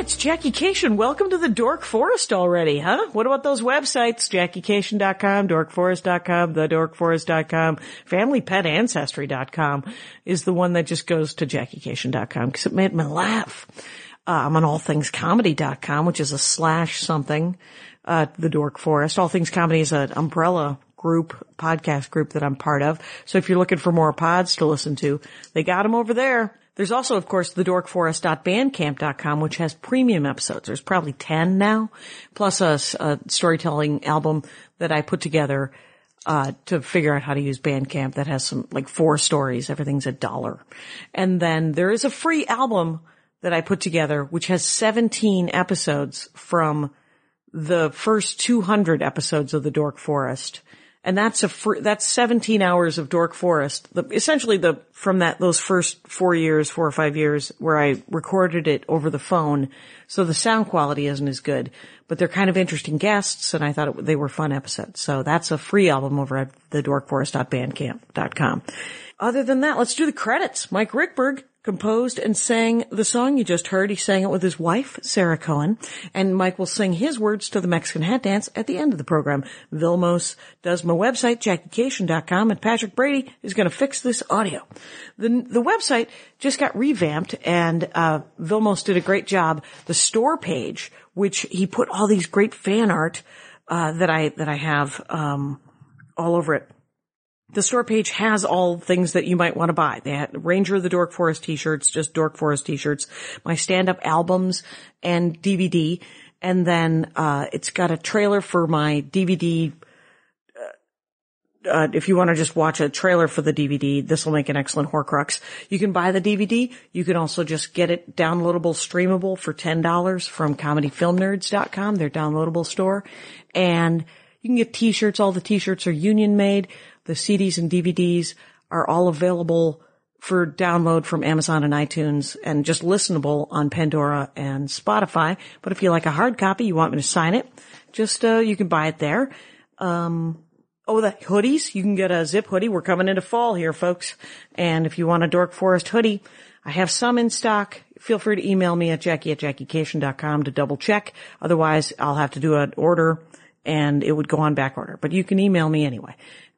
it's Jackie Kashian. Welcome to the Dork Forest already, huh? What about those websites? JackieKashian.com, DorkForest.com, TheDorkForest.com, FamilyPetAncestry.com is the one that just goes to JackieKashian.com because it made me laugh. Uh, I'm on AllThingsComedy.com, which is a slash something, uh, the Dork Forest. All Things Comedy is an umbrella group, podcast group that I'm part of. So if you're looking for more pods to listen to, they got them over there. There's also, of course, the dorkforest.bandcamp.com, which has premium episodes. There's probably 10 now, plus a, a storytelling album that I put together, uh, to figure out how to use Bandcamp that has some, like four stories. Everything's a dollar. And then there is a free album that I put together, which has 17 episodes from the first 200 episodes of the Dork Forest. And that's a fr- that's 17 hours of Dork Forest. The, essentially the, from that, those first four years, four or five years where I recorded it over the phone. So the sound quality isn't as good, but they're kind of interesting guests and I thought it, they were fun episodes. So that's a free album over at the dorkforest.bandcamp.com. Other than that, let's do the credits. Mike Ruekberg composed and sang the song you just heard. He sang it with his wife, Sarah Cohen, and Mike will sing his words to the Mexican hat dance at the end of the program. Vilmos does my website, JackieKashian.com, and Patrick Brady is going to fix this audio. The, the website just got revamped and, uh, Vilmos did a great job. The store page, which he put all these great fan art, uh, that I, that I have, um, all over it the store page has all things that you might want to buy. They had Ranger of the Dork Forest t-shirts, just Dork Forest t-shirts, my stand-up albums and DVD. And then, uh, it's got a trailer for my DVD. Uh, uh, if you want to just watch a trailer for the DVD, this will make an excellent Horcrux. You can buy the DVD. You can also just get it downloadable, streamable for $10 from comedyfilmnerds.com, their downloadable store. And you can get t-shirts. All the t-shirts are union made. The CDs and DVDs are all available for download from Amazon and iTunes and just listenable on Pandora and Spotify. But if you like a hard copy, you want me to sign it, just, uh, you can buy it there. Um, oh, the hoodies, you can get a zip hoodie. We're coming into fall here, folks. And if you want a Dork Forest hoodie, I have some in stock. Feel free to email me at jackie at jackiekashian.com to double check. Otherwise, I'll have to do an order and it would go on back order. But you can email me anyway.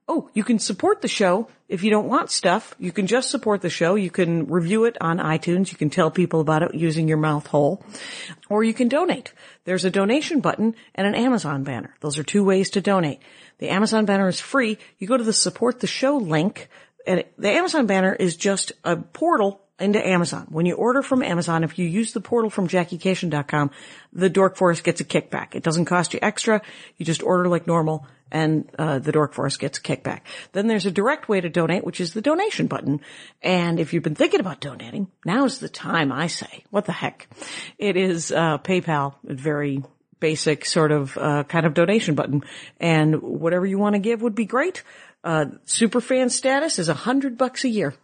Oh, you can support the show if you don't want stuff. You can just support the show. You can review it on iTunes. You can tell people about it using your mouth hole. Or you can donate. There's a donation button and an Amazon banner. Those are two ways to donate. The Amazon banner is free. You go to the support the show link and the Amazon banner is just a portal into Amazon. When you order from Amazon, if you use the portal from JackieKashian.com, the Dork Forest gets a kickback. It doesn't cost you extra. You just order like normal and uh, the Dork Forest gets a kickback. Then there's a direct way to donate, which is the donation button. And if you've been thinking about donating, now's the time, I say. What the heck? It is uh, PayPal, a very basic sort of uh, kind of donation button. And whatever you want to give would be great. Uh, superfan status is a hundred bucks a year.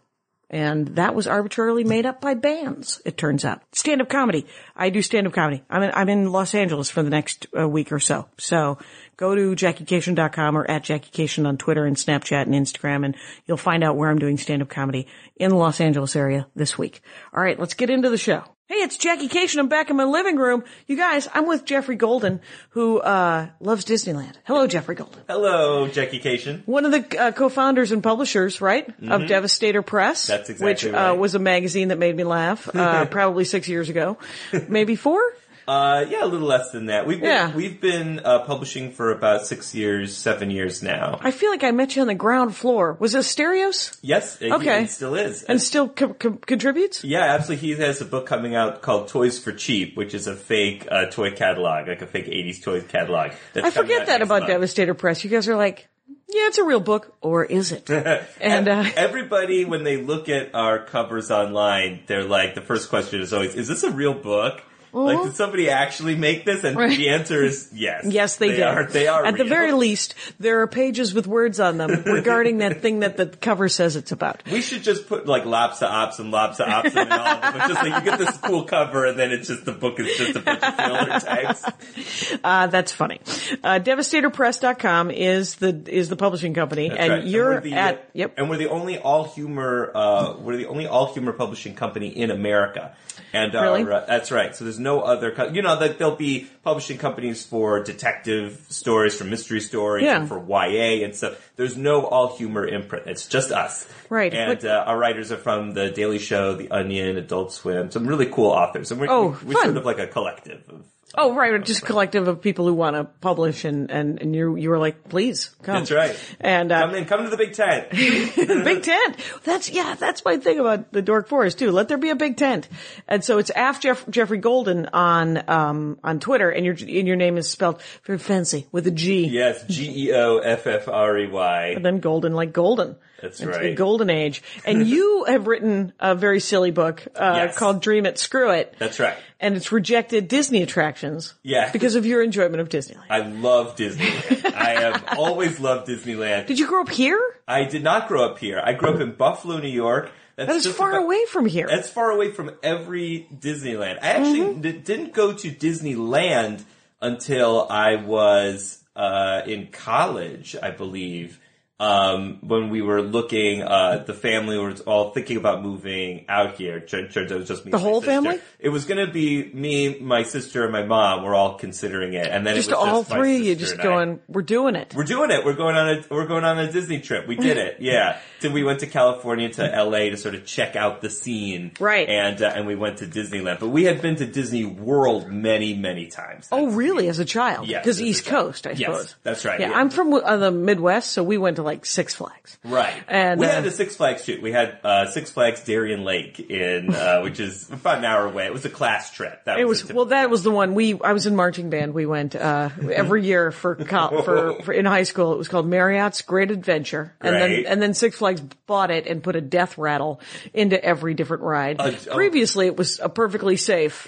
And that was arbitrarily made up by bands, it turns out. Stand-up comedy. I do stand-up comedy. I'm in, I'm in Los Angeles for the next uh, week or so. So go to JackieKashian.com or at JackieKashian on Twitter and Snapchat and Instagram and you'll find out where I'm doing stand-up comedy in the Los Angeles area this week. All right, let's get into the show. Hey, it's Jackie Kashian. I'm back in my living room. You guys, I'm with Geoffrey Golden, who uh, loves Disneyland. Hello, Geoffrey Golden. Hello, Jackie Kashian. One of the uh, co-founders and publishers, right, of Devastator Press. Mm-hmm. That's exactly Which uh, was a magazine that made me laugh, uh, probably six years ago. Maybe four? Uh, yeah, a little less than that. We've been, Yeah. we've been uh, publishing for about six years, seven years now. I feel like I met you on the ground floor. Was it Stereos? Yes, it, Okay. it still is. And still co- co- contributes? yeah, absolutely. He has a book coming out called Toys for Cheap, which is a fake uh, toy catalog, like a fake '80s toy catalog. That's I forget that about month. Devastator Press. You guys are like, yeah, it's a real book, or is it? and uh, Everybody, when they look at our covers online, they're like, the first question is always, "Is this a real book?" Like, did somebody actually make this? And Right. the answer is yes. Yes, they, did. Are, they are. At the very least, there are pages with words on them regarding that thing that the cover says it's about. We should just put like Lopsa Ops and Lopsa Ops and all of them. It's just like you get this cool cover and then it's just the book is just a bunch of filler text. Uh, that's funny. Uh, DevastatorPress.com is the is the publishing company, That's and right. you're we're the, at yep. And we're the only all humor. Uh, we're the only all humor publishing company in America. And our, Really? uh, that's right. So there's no other. Co- you know that there'll be publishing companies for detective stories, for mystery stories, Yeah. and for YA and stuff. There's no all humor imprint. It's just us. Right, And but- uh, our writers are from The Daily Show, The Onion, Adult Swim. Some really cool authors. And we're, Oh, we're fun. sort of like a collective of. Oh, right, just a collective of people who want to publish, and and and you you were like, please come. That's right. And uh, Come in, come to the Big Tent. big tent. That's yeah, that's my thing about the Dork Forest too. Let there be a big tent. And so it's Af Jeff, Geoffrey Golden on um on Twitter, and your and your name is spelled very fancy with a G. yes, G E O F F R E Y. And then golden like golden. That's It's right. the golden age. And you have written a very silly book uh, Yes. called Dream It, Screw It. That's right. And it's rejected Disney attractions. Yeah. Because of your enjoyment of Disneyland. I love Disneyland. I have always loved Disneyland. Did you grow up here? I did not grow up here. I grew up in Buffalo, New York. That's That is far about- away from here. That's far away from every Disneyland. I actually Mm-hmm. d- didn't go to Disneyland until I was uh, in college, I believe. Um, when we were looking, uh, the family was all thinking about moving out here. Turns out it was just me. The whole sister. family? It was going to be me, my sister, and my mom. We're all considering it, and then just it was all just three of you just going, we're doing it. We're doing it. We're going on a we're going on a Disney trip. We did it. Yeah. So we went to California to LA to sort of check out the scene. Right. And uh, and we went to Disneyland. But we had been to Disney World many many times. Oh, really? As a child? Yes, Because East. Coast, I Yes, suppose. that's right, Yeah, yeah. I'm from uh, the Midwest, so we went to like Six Flags. Right. And, we uh, had the Six Flags shoot. We had uh, Six Flags Darien Lake in uh, which is about an hour away. It was a class trip. That It was, was well. That was the one we. I was in marching band. We went uh, every year for, for for in high school. It was called Marriott's Great Adventure, and then and then Six Flags bought it and put a death rattle into every different ride. Previously, it was a perfectly safe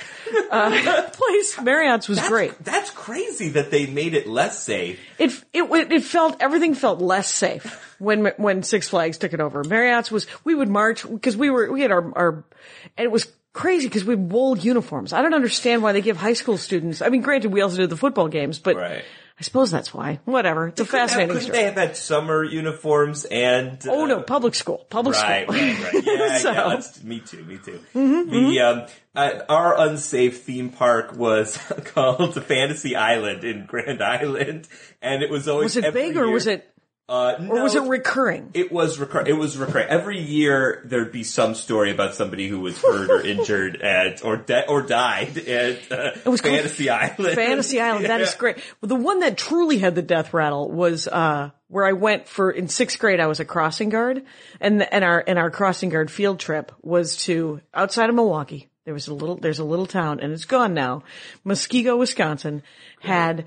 uh, place. Marriott's was that's, great. That's crazy that they made it less safe. It it it felt everything felt less safe when when Six Flags took it over. Marriott's was we would march because we were we had our our and it was crazy because we had wool uniforms. I don't understand why they give high school students. I mean, granted, we also did the football games, but Right. I suppose that's why. Whatever. It's a have- fascinating Couldn't story. they have had summer uniforms and? oh uh, no, public school, public Right, school. right, right. Yeah, So- yeah. That's, me too. Me too. Mm-hmm, the um, uh, our unsafe theme park was called Fantasy Island in Grand Island, and it was always Was it big or was it Uh, or was it recurring? It was recur- It was recurring. Every year there'd be some story about somebody who was hurt or injured at or de- or died at uh, It was Fantasy Island. Fantasy Island. That is Yeah. great. Well, the one that truly had the death rattle was uh where I went for in sixth grade. I was a crossing guard, and and our and our crossing guard field trip was to outside of Milwaukee. There was a little. There's a little town, and it's gone now. Muskego, Wisconsin, had.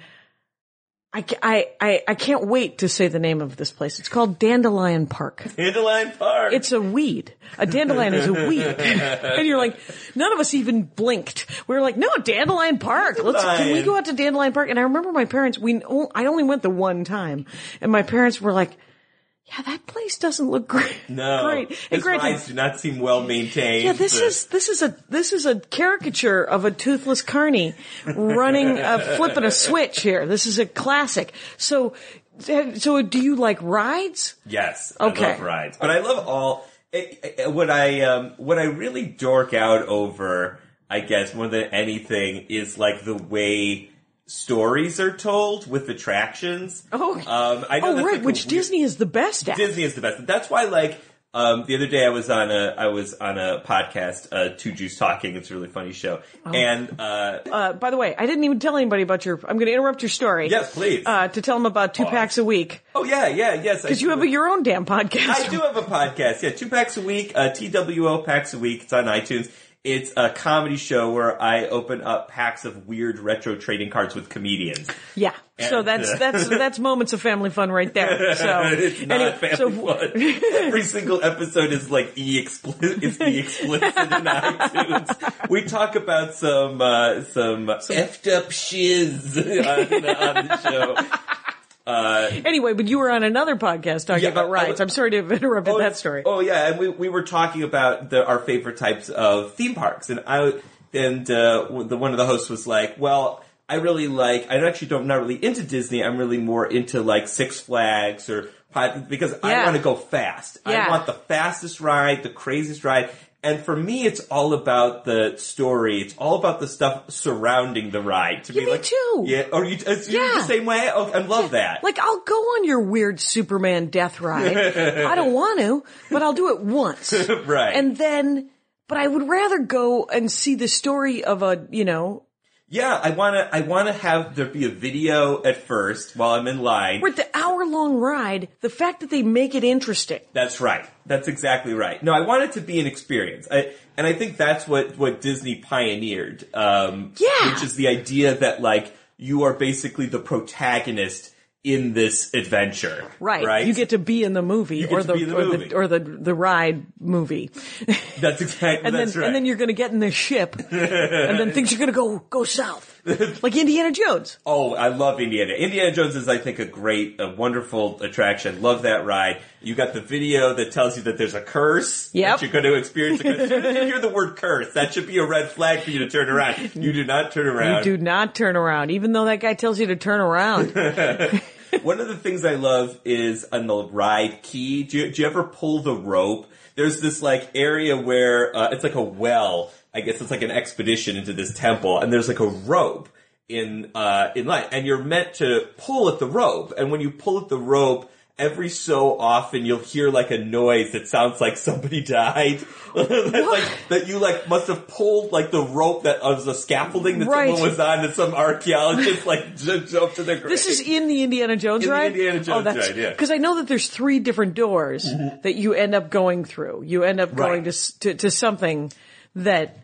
I, I, I, I can't wait to say the name of this place. It's called Dandelion Park. Dandelion Park. It's a weed. A dandelion is a weed. and you're like, none of us even blinked. We were like, no, Dandelion Park. Let's, can we go out to Dandelion Park? And I remember my parents, we, I only went the one time. And my parents were like, yeah, that place doesn't look great. no, Great. And His granted, rides do not seem well maintained. yeah, this The- is, this is a, this is a caricature of a toothless carney running, uh, flipping a switch here. This is a classic. So, so do you like rides? Yes, Okay. I love rides, but I love all. It, it- what I um, what I really dork out over, I guess, more than anything, is like the way stories are told with attractions. Oh, um, I know oh right, like which weird- Disney is the best at. Disney is the best. That's why, like, um, the other day I was on a I was on a podcast, uh, Two Jews Talking. It's a really funny show, Oh. and uh, Uh, by the way, I didn't even tell anybody about your. I'm going to interrupt your story. yes, please. Uh, to tell them about two packs a week oh yeah, yeah, yes. because you have a, your own damn podcast. I do have a podcast. Yeah, two packs a week, uh, TWO packs a week. It's on iTunes. It's a comedy show where I open up packs of weird retro trading cards with comedians. Yeah. So that's uh, that's that's moments of family fun right there. So it's not anyway, family so fun. Every single episode is like e explicit. It's e explicit in iTunes. We talk about some uh, some effed up shiz on, on the show. Anyway, but you were on another podcast talking Yeah, about I- I I'm sorry to have interrupted that story. Oh yeah, and we we were talking about the, our favorite types of theme parks, and I and uh, the one of the hosts was like, "Well, I really like. I actually don't. I'm not really into Disney. I'm really more into like Six Flags or because I want to go fast. Yeah. I want the fastest ride, the craziest ride." And for me, it's all about the story. It's all about the stuff surrounding the ride. To Yeah, be me like, too. Yeah, or you, uh, you're Yeah. the same way. Oh, I love that. Like I'll go on your weird Superman death ride. I don't want to, but I'll do it once. right. And then, but I would rather go and see the story of a, you know, Yeah, I wanna I wanna have there be a video at first while I'm in line. with the hour long ride, the fact that they make it interesting. That's right. That's exactly right. No, I want it to be an experience. I, and I think that's what what Disney pioneered. Um, Yeah. which is the idea that like you are basically the protagonist in this adventure. Right. Right. You get to be in the movie or the, the or movie. the or the the ride movie. That's exactly. and then right. and then you're going to get in the ship and then things are going to go go south. like Indiana Jones. Oh, I love Indiana. Indiana Jones is, I think, a great, a wonderful attraction. Love that ride. You got the video that tells you that there's a curse. Yep. That you're going to experience. A curse. As soon as you hear the word curse, that should be a red flag for you to turn around. You do not turn around. You do not turn around, even though that guy tells you to turn around. One of the things I love is on the ride key. Do you, do you ever pull the rope? There's this like area where uh, it's like a well. I guess it's like an expedition into this temple, and there's like a rope in uh, in line, and you're meant to pull at the rope. And when you pull at the rope, every so often you'll hear like a noise that sounds like somebody died. That, like that you like must have pulled like the rope that was the scaffolding that Right. someone was on, and some archaeologist like jumped to the grave. This is in the Indiana Jones In the ride. Indiana Jones Oh, ride, yeah. Mm-hmm. Because I know that there's three different doors that you end up going through. You end up going to, to to something that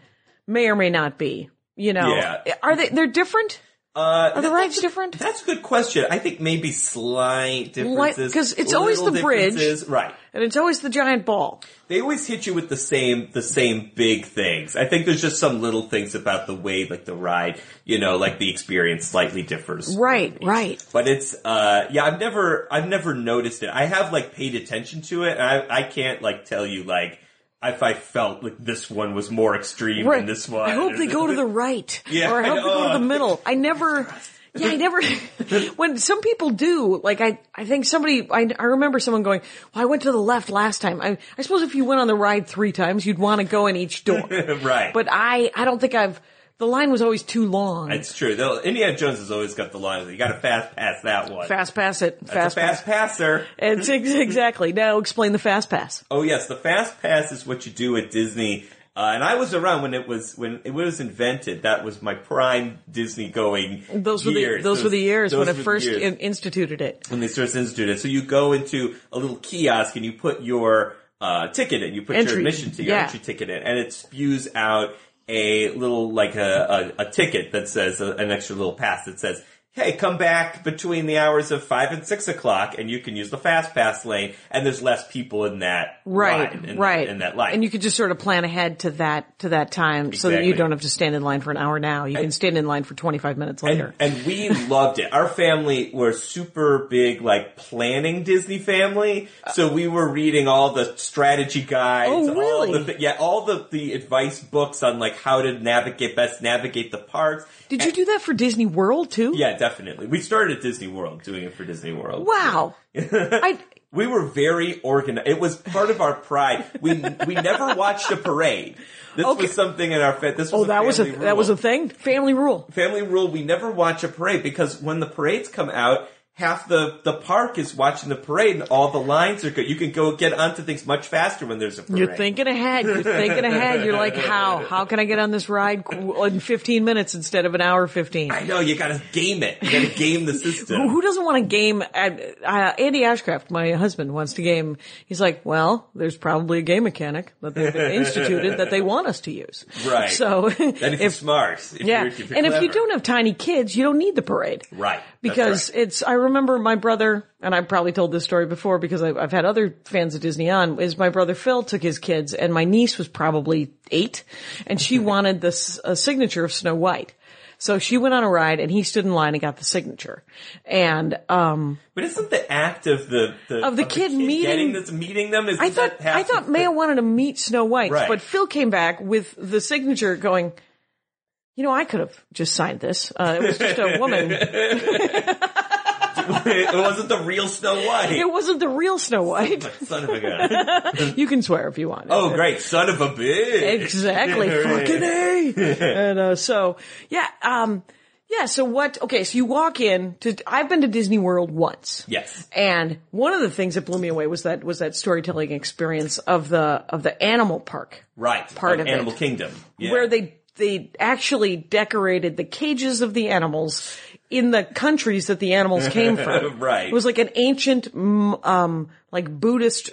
may or may not be. You know, Yeah. are they? They're different. Uh, Are the rides different? That's a good question. I think maybe slight differences. Because it's always the bridge. right? And it's always the giant ball. They always hit you with the same the same big things. I think there's just some little things about the way, like the ride, you know, like the experience slightly differs. Right, right. But it's uh yeah, I've never I've never noticed it. I have like paid attention to it, and I I can't like tell you like if I felt like this one was more extreme Right. than this one. I hope they go to the right. Yeah, Or I I hope they go to the middle. I never, yeah, I never, when some people do, like I, I think somebody, I, I remember someone going, well, I went to the left last time. I, I suppose if you went on the ride three times, you'd want to go in each door. right. but I, I don't think I've, the line was always too long. It's true. Though Indiana Jones has always got the line. You got to fast pass that one. fast pass it. That's Fast a fast pass. passer. It's ex- exactly. Now explain the fast pass. Oh yes, the fast pass is what you do at Disney. Uh, and I was around when it was when it was invented. That was my prime Disney going Those were the, years. those were the years when it first in, instituted it. when they first instituted it. So you go into a little kiosk and you put your uh, ticket in. You put Entry. your admission to your Yeah. entry ticket in, and it spews out a little like a, a, a ticket that says uh an extra little pass that says. Hey, come back between the hours of five and six o'clock, and you can use the fast pass lane. And there's less people in that Right, line, in, right. in that line. And you could just sort of plan ahead to that to that time, so that you don't have to stand in line for an hour now. You can stand in line for twenty five minutes later. And, and we loved it. Our family were super big, like planning Disney family. So we were reading all the strategy guides, Oh, all really? the yeah, all the the advice books on like how to navigate best navigate the parks. Did you do that for Disney World too? Yeah, definitely. We started at Disney World, doing it for Disney World. Wow. I We were very organized. It was part of our pride. We we never watched a parade. This Okay. was something in our fa- this was oh a that was a family that was a thing. Family rule. family rule we never watch a parade because when the parades come out half the, the park is watching the parade and all the lines are good. You can go get onto things much faster when there's a parade. You're thinking ahead. You're thinking ahead. You're like, how? How can I get on this ride in 15 minutes instead of an hour 15? I know, you gotta game it. You gotta game the system. Who doesn't want to game? Uh, Andy Ashcraft, my husband, wants to game. He's like, well, there's probably a game mechanic that they've instituted that they want us to use. Right. So if, you're if smart. If yeah, you're, if you're and if you don't have tiny kids, you don't need the parade. Right. Because right. it's, I remember my brother, and I've probably told this story before because I've, I've had other fans of Disney on, is my brother Phil took his kids and my niece was probably eight and she wanted this, a signature of Snow White. So she went on a ride and he stood in line and got the signature. And, um, But isn't the act of the, the Of the kid meeting- getting this, meeting them? I thought, I thought the- Maya wanted to meet Snow White, Right. but Phil came back with the signature going, you know, I could have just signed this. Uh, it was just a woman. it wasn't the real Snow White. It wasn't the real Snow White. Son of a gun. You can swear if you want. Oh, great. Son of a bitch. Exactly. Fucking A. and, uh, so, yeah, um, yeah, so what, okay, so you walk in to, I've been to Disney World once. Yes. And one of the things that blew me away was that, was that storytelling experience of the, of the animal park. Right. Part of it. Animal Kingdom. Yeah. Where they, they actually decorated the cages of the animals in the countries that the animals came from. Right. It was like an ancient, um, like Buddhist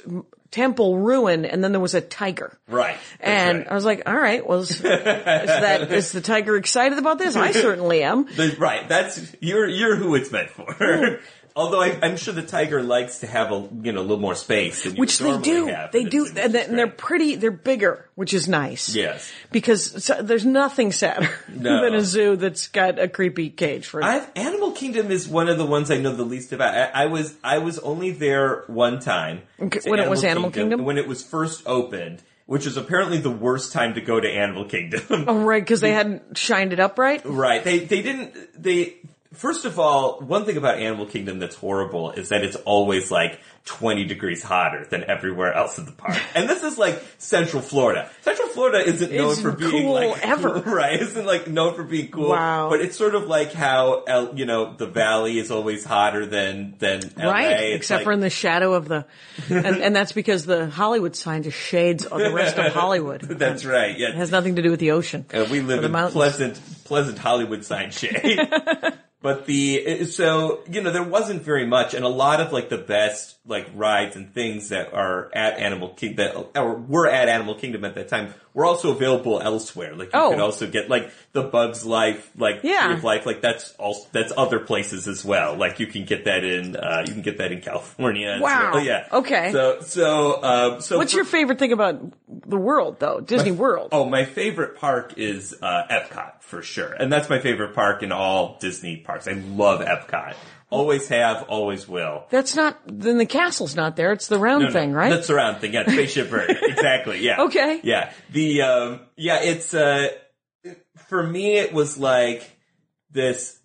temple ruin and then there was a tiger. Right. And right. I was like, all right, well, is, is that, is the tiger excited about this? I certainly am. Right. That's you're you're who it's meant for. Although I, I'm sure the tiger likes to have a you know a little more space Which they do. have They do. And, and they're pretty, they're bigger, which is nice. Yes. Because so, there's nothing sadder No. than a zoo that's got a creepy cage for I've, Animal Kingdom is one of the ones I know the least about. I, I was I was only there one time Okay, when it was Animal Kingdom? when it was first opened, which is apparently the worst time to go to Animal Kingdom. Oh, right, because they hadn't shined it up right. Right. They they didn't they first of all, one thing about Animal Kingdom that's horrible is that it's always like 20 degrees hotter than everywhere else in the park. And this is like Central Florida. Central Florida isn't known Isn't for being cool like ever. right? Isn't like known for being cool. Wow. But it's sort of like how El, you know, the valley is always hotter than than LA. Right, It's except like- for in the shadow of the, and, and that's because the Hollywood sign just shades of the rest of Hollywood. That's right. Yeah. It has nothing to do with the ocean. Uh, we live the in mountains. pleasant, pleasant Hollywood sign shade. but the so you know there wasn't very much, and a lot of like the best like rides and things that are at Animal Kingdom that or were at Animal Kingdom at that time were also available elsewhere. Like you Oh. could also get like the Bugs Life, like Yeah. Tree of Life, like that's also that's other places as well. Like you can get that in uh, you can get that in California. Wow. well. Yeah. Okay. So so um, so What's for- your favorite thing about the world, though? Disney World. Oh, my favorite park is uh, Epcot for sure, and that's my favorite park in all Disney parks. I love Epcot. Always have, always will. That's not. Then the castle's not there. It's the round No, no, thing, right? That's the round thing. Yeah, spaceship bird. exactly. Yeah. Okay. Yeah. The um, yeah, it's uh, for me, it was like this.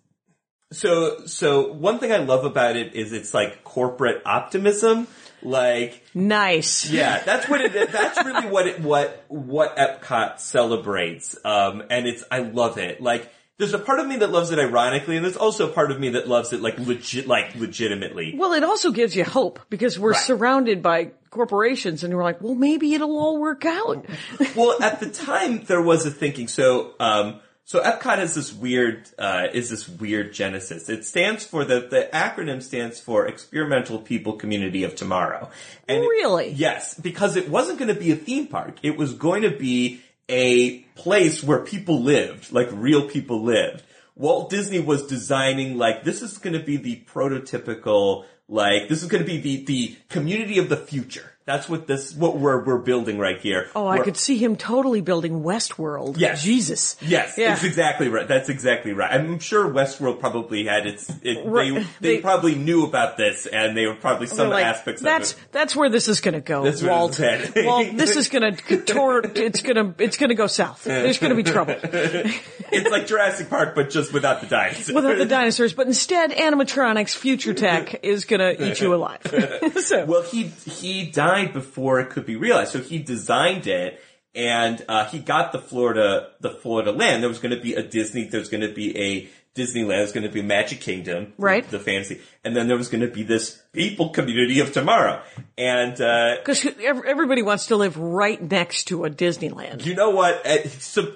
So so one thing I love about it is it's like corporate optimism. Like nice. yeah, that's what it. That's really what it. What what Epcot celebrates, um, and it's. I love it. Like, there's a part of me that loves it ironically, and there's also a part of me that loves it like legit, like legitimately. Well, it also gives you hope because we're Right. surrounded by corporations, and we're like, well, maybe it'll all work out. well, at the time there was a thinking. So, um, so Epcot is this weird, uh, is this weird genesis. It stands for the the acronym stands for Experimental People Community of Tomorrow. And it- Really? yes, because it wasn't going to be a theme park. It was going to be a place where people lived, like real people lived. Walt Disney was designing like this is going to be the prototypical like this is going to be the the community of the future. That's what this what we're we're building right here. Oh, I We're- could see him totally building Westworld. Yes. Jesus. Yes, Yeah. it's exactly right. That's exactly right. I'm sure Westworld probably had its. It, Right. they, they They- probably knew about this, and they were probably some like, aspects that's of it. that's where this is going to go, That's Walt. Walt, this is going to tour. It's going to it's going to go south. There's going to be trouble It's like Jurassic Park, but just without the dinosaurs. without the dinosaurs. But instead, animatronics, future tech is going to eat you alive. so, Well, he he died before it could be realized. So he designed it, and uh, he got the Florida the Florida land. There was going to be a Disney. There's going to be a Disneyland There's going to be Magic Kingdom, Right. The fantasy, and then there was going to be this people community of tomorrow, and uh, Because everybody wants to live right next to a Disneyland. you know what? Uh,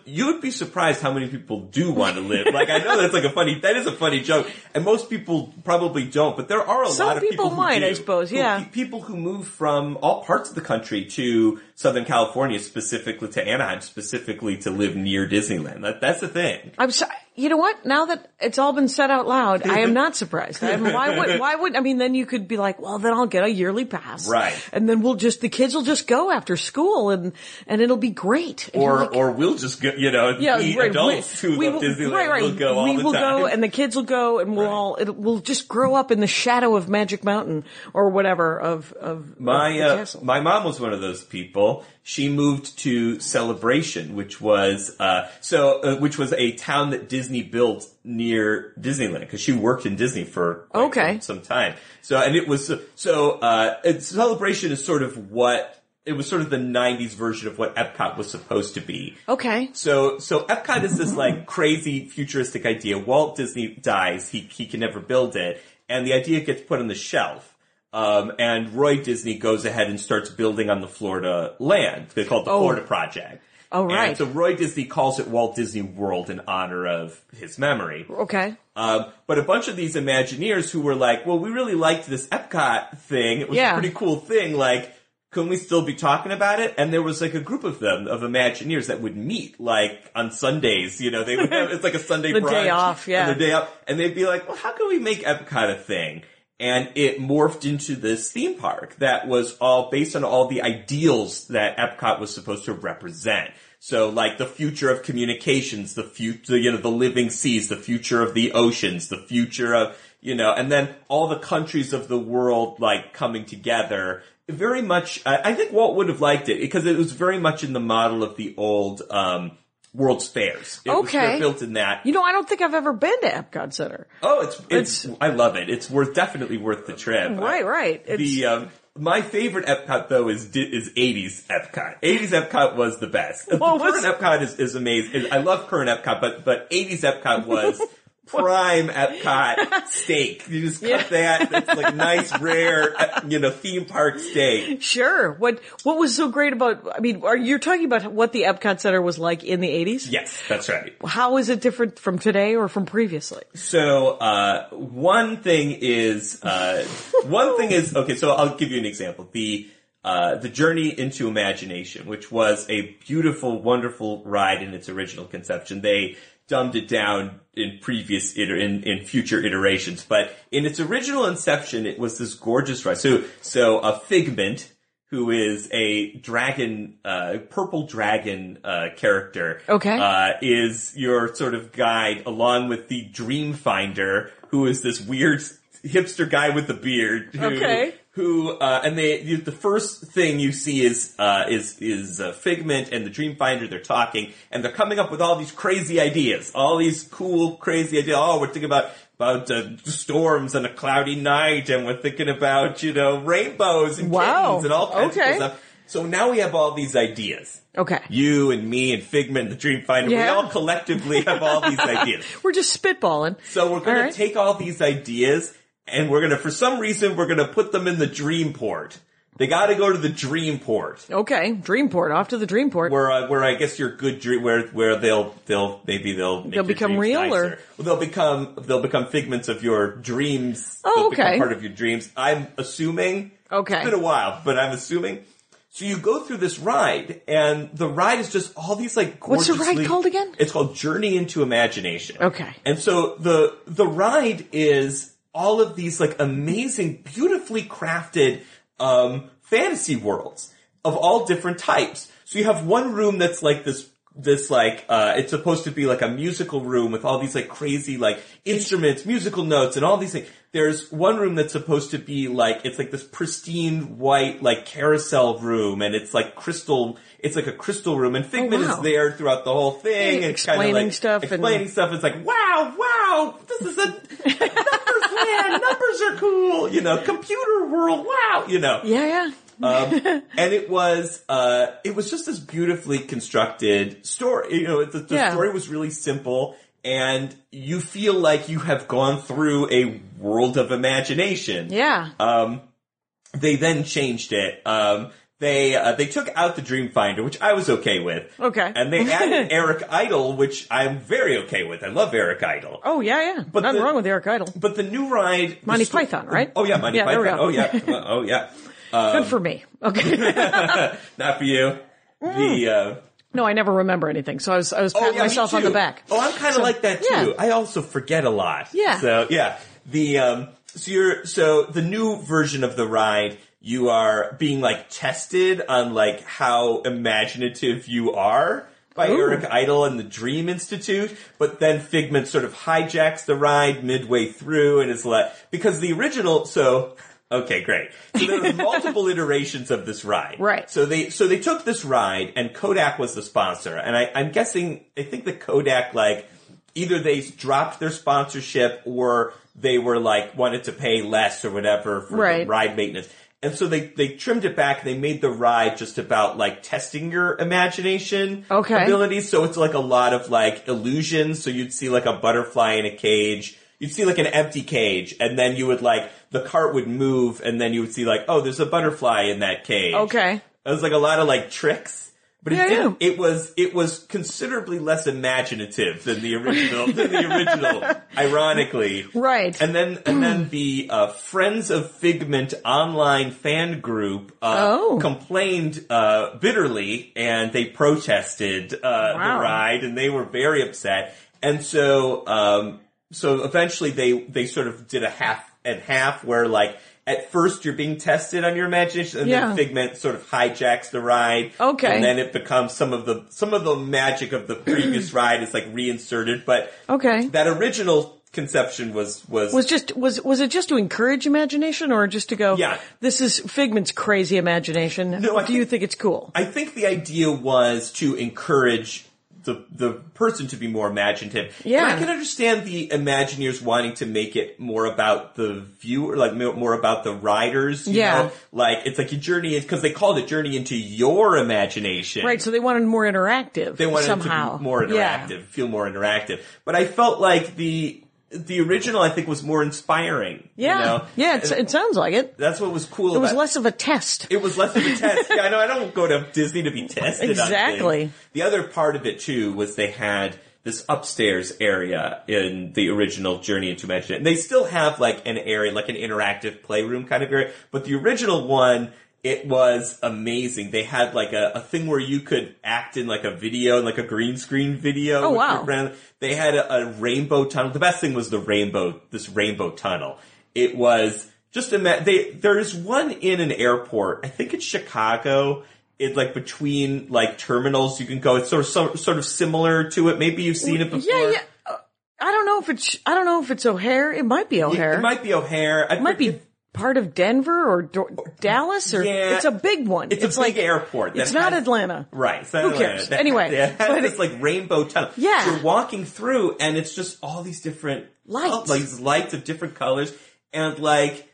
you would be surprised how many people do want to live. Like I know that's like a funny, that is a funny joke, and most people probably don't, but there are a Some lot of people, people who might, do. I suppose, yeah. pe- people who move from all parts of the country to Southern California, specifically to Anaheim, specifically to live near Disneyland. That, that's the thing. I'm sorry. You know what? Now that it's all been said out loud, I am not surprised. I mean, why would, why would, I mean, then you could be like, well, then I'll get a yearly pass. Right. And then we'll just, the kids will just go after school and, and it'll be great. And Or like, or we'll just go, you know, yeah, the right, adults we, who we love will, Disneyland right, right. will go all we the will time. go and the kids will go and we'll all, it, we'll just grow up in the shadow of Magic Mountain or whatever of, of, My of the uh, my mom was one of those people. She moved to Celebration, which was uh, so uh, which was a town that Disney built near Disneyland because she worked in Disney for like, Okay. some, time. So and it was so uh, Celebration is sort of what it was sort of the '90s version of what Epcot was supposed to be. okay. So, so Epcot is this like crazy futuristic idea. Walt Disney dies. He, he can never build it. And the idea gets put on the shelf. Um, and Roy Disney goes ahead and starts building on the Florida land. They call it the Oh. Florida Project. Oh, right. And so Roy Disney calls it Walt Disney World in honor of his memory. Okay. Um, but a bunch of these Imagineers who were like, well, we really liked this Epcot thing. It was Yeah. a pretty cool thing. Like, can we still be talking about it? And there was like a group of them, of Imagineers that would meet like on Sundays, you know, they would have, it's like a Sunday The brunch. day off, yeah. And the day off. And they'd be like, well, how can we make Epcot a thing? And it morphed into this theme park that was all based on all the ideals that Epcot was supposed to represent. So like the future of communications, the future, you know, the living seas, the future of the oceans, the future of, you know, and then all the countries of the world like coming together. Very much, I think Walt would have liked it because it was very much in the model of the old, um, World's Fairs. It Okay. of built in that. You know, I don't think I've ever been to Epcot Center. Oh, it's, it's, It's- I love it. It's worth, definitely worth the trip. Right, right. It's, The, um, my favorite Epcot though is, is 80s Epcot. 80s Epcot was the best. The current Epcot is, is amazing. I love current Epcot, but, but 80s Epcot was prime Epcot steak. You just cut Yeah. that. It's like nice, rare, uh, you know, theme park steak. Sure. What What was so great about? I mean, are you talking about what the Epcot Center was like in the eighties? Yes, that's right. How is it different from today or from previously? So uh, one thing is uh, one thing is okay. So I'll give you an example. The uh, the journey into imagination, which was a beautiful, wonderful ride in its original conception. They dumbed it down in previous iter- in, in future iterations, but in its original inception, it was this gorgeous ride. So so a figment. Who is a dragon, uh, purple dragon, uh, character. Okay. Uh, is your sort of guide along with the dream finder who is this weird hipster guy with the beard who, Okay. Who uh, and they you, the first thing you see is uh, is is uh, figment and the dream finder they're talking and they're coming up with all these crazy ideas all these cool crazy ideas oh we're thinking about about uh, storms and a cloudy night and we're thinking about you know rainbows and Wow. kittens and all kinds Okay. of stuff so now we have all these ideas Okay. you and me and Figment and the Dream Finder, we all collectively have all these ideas. We're just spitballing. So we're gonna take all these ideas and we're gonna, for some reason, we're gonna put them in the dream port. They gotta go to the dream port. Okay. dream port, Off to the Dreamport. Where, uh, where I guess your good dream, where, where they'll, they'll, maybe they'll, make They'll become real, or- Well, they'll become, they'll become figments of your dreams. Oh, They'll become okay. part of your dreams. I'm assuming. Okay. It's been a while, but I'm assuming. So you go through this ride, and the ride is just all these like What's the ride called again? It's called Journey into Imagination. Okay. And so the the ride is all of these like amazing, beautifully crafted um, fantasy worlds of all different types. So you have one room that's like this this like uh it's supposed to be like a musical room with all these like crazy like instruments, musical notes and all these things. There's one room that's supposed to be like it's like this pristine white like carousel room and it's like crystal it's like a crystal room and Figment Oh, wow. is there throughout the whole thing and kind of Explaining like stuff and- explaining stuff. It's like, wow, wow, this is a numbers land. Numbers are cool. You know, computer world. Wow. You know, yeah, yeah. um, and it was uh, it was just this beautifully constructed story. You know, the, the Yeah. story was really simple. And you feel like you have gone through a world of imagination. Yeah. Um, they then changed it. Um, they uh, they took out the Dreamfinder, which I was okay with. Okay. And they added Eric Idle, which I'm very okay with. I love Eric Idle. oh yeah, yeah. But Nothing the- wrong with Eric Idle. But the new ride, Monty sto- Python, right? Oh yeah, Monty Yeah, Python. Oh yeah, oh yeah. Um, Good for me. Okay. Not for you. The uh, no, I never remember anything, so I was I was oh patting yeah, myself on the back. Oh, I'm kind of So, like that too. yeah. I also forget a lot. Yeah. So yeah, the um, so you're so the new version of the ride. You are being like tested on like how imaginative you are by Ooh. Eric Idle and the Dream Institute, but then Figment sort of hijacks the ride midway through and is like because the original so okay great so there were multiple iterations of this ride Right. so they so they took this ride and Kodak was the sponsor and I, I'm guessing I think the Kodak like either they dropped their sponsorship or they were like wanted to pay less or whatever for the Right. ride maintenance. And so they, they trimmed it back. They made the ride just about like testing your imagination Okay. abilities. So it's like a lot of like illusions. So you'd see like a butterfly in a cage. You'd see like an empty cage and then you would like, the cart would move and then you would see like, oh, there's a butterfly in that cage. Okay. It was like a lot of like tricks. But it, Yeah, it was it was considerably less imaginative than the original than the original, ironically. Right. And then and then the uh, Friends of Figment online fan group uh, Oh. complained uh, bitterly and they protested uh, the ride and they were very upset. And so um, so eventually they they sort of did a half and half where like at first you're being tested on your imagination and Yeah. then Figment sort of hijacks the ride. Okay. And then it becomes some of the some of the magic of the previous ride is like reinserted, but Okay. that original conception was was, Was just was was it just to encourage imagination or just to go? Yeah. This is Figment's crazy imagination. No, I Do you think- think it's cool? I think the idea was to encourage the the person to be more imaginative. Yeah. And I can understand the Imagineers wanting to make it more about the viewer, like more about the riders. You Yeah. know? Like it's like a journey because they called it journey into your imagination. Right. So they wanted more interactive. They wanted somehow. it to be more Yeah. interactive, feel more interactive. But I felt like the the original, I think, was more inspiring. you Yeah. know? Yeah. It's, it sounds like it. that's what was cool. It was less of a test. it was less of a test. yeah, I know. I don't go to Disney to be tested. Exactly. The other part of it too was they had this upstairs area in the original Journey into Imagination. And they still have like an area, like an interactive playroom kind of area, but the original one. It was amazing. They had like a, a thing where you could act in like a video, like a green screen video. Oh, wow. They had a, a rainbow tunnel. The best thing was the rainbow, this rainbow tunnel. It was just ima- they there is one in an airport. I think it's Chicago. It's like between like terminals you can go. It's sort of so, sort of similar to it. Maybe you've seen it before. Yeah. Yeah. Uh, I don't know if it's I don't know if it's O'Hare. It might be O'Hare. It might be O'Hare. It might be part of Denver or Do- oh, Dallas or Yeah. it's a big one. It's, a big like airport. It's not has- Atlanta. Right. It's not Who Atlanta. cares? That- Anyway, it has but this it- like rainbow tunnel. Yeah. You're walking through, and it's just all these different Lights. like these lights of different colors, and like.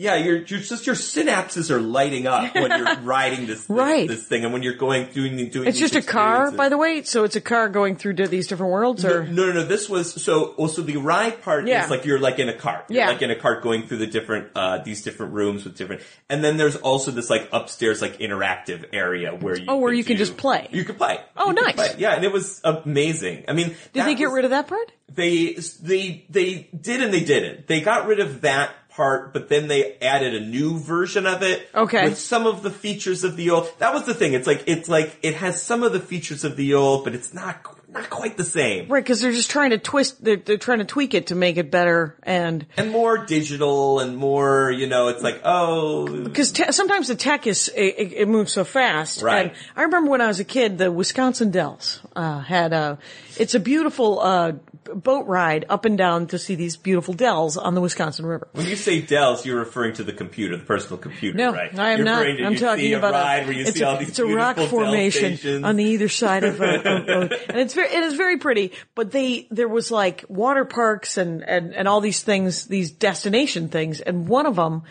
Yeah, you're, you're just your synapses are lighting up when you're riding this, this Right. this thing, and when you're going doing doing. It's just a car, by the way. So it's a car going through to these different worlds, or No, no, no. This was so. Also, the ride part Yeah. is like you're like in a cart. You're Yeah. like in a cart going through the different uh these different rooms with different. And then there's also this like upstairs like interactive area where you Oh, where you can just play. You can play. Oh, nice. play. Yeah, and it was amazing. I mean, did they get rid of that part? They they they did and they didn't. They got rid of that part, but then they added a new version of it. Okay. With some of the features of the old. That was the thing. It's like it's like it has some of the features of the old, but it's not not quite the same. Right, because they're just trying to twist. They're, they're trying to tweak it to make it better, and and more digital and more, you know, it's like, oh, because te- sometimes the tech is it, it moves so fast. Right. And I remember when I was a kid, the Wisconsin Dells uh, had a. It's a beautiful uh, boat ride up and down to see these beautiful dells on the Wisconsin River. when you say Dells, you're referring to the computer, the personal computer, No, right? I am You're not. to- I'm talking about a where you it's see a, all these it's a rock formation on the either side of, uh, of, of and it's very it is very pretty. But they there was like water parks and and and all these things, these destination things, and one of them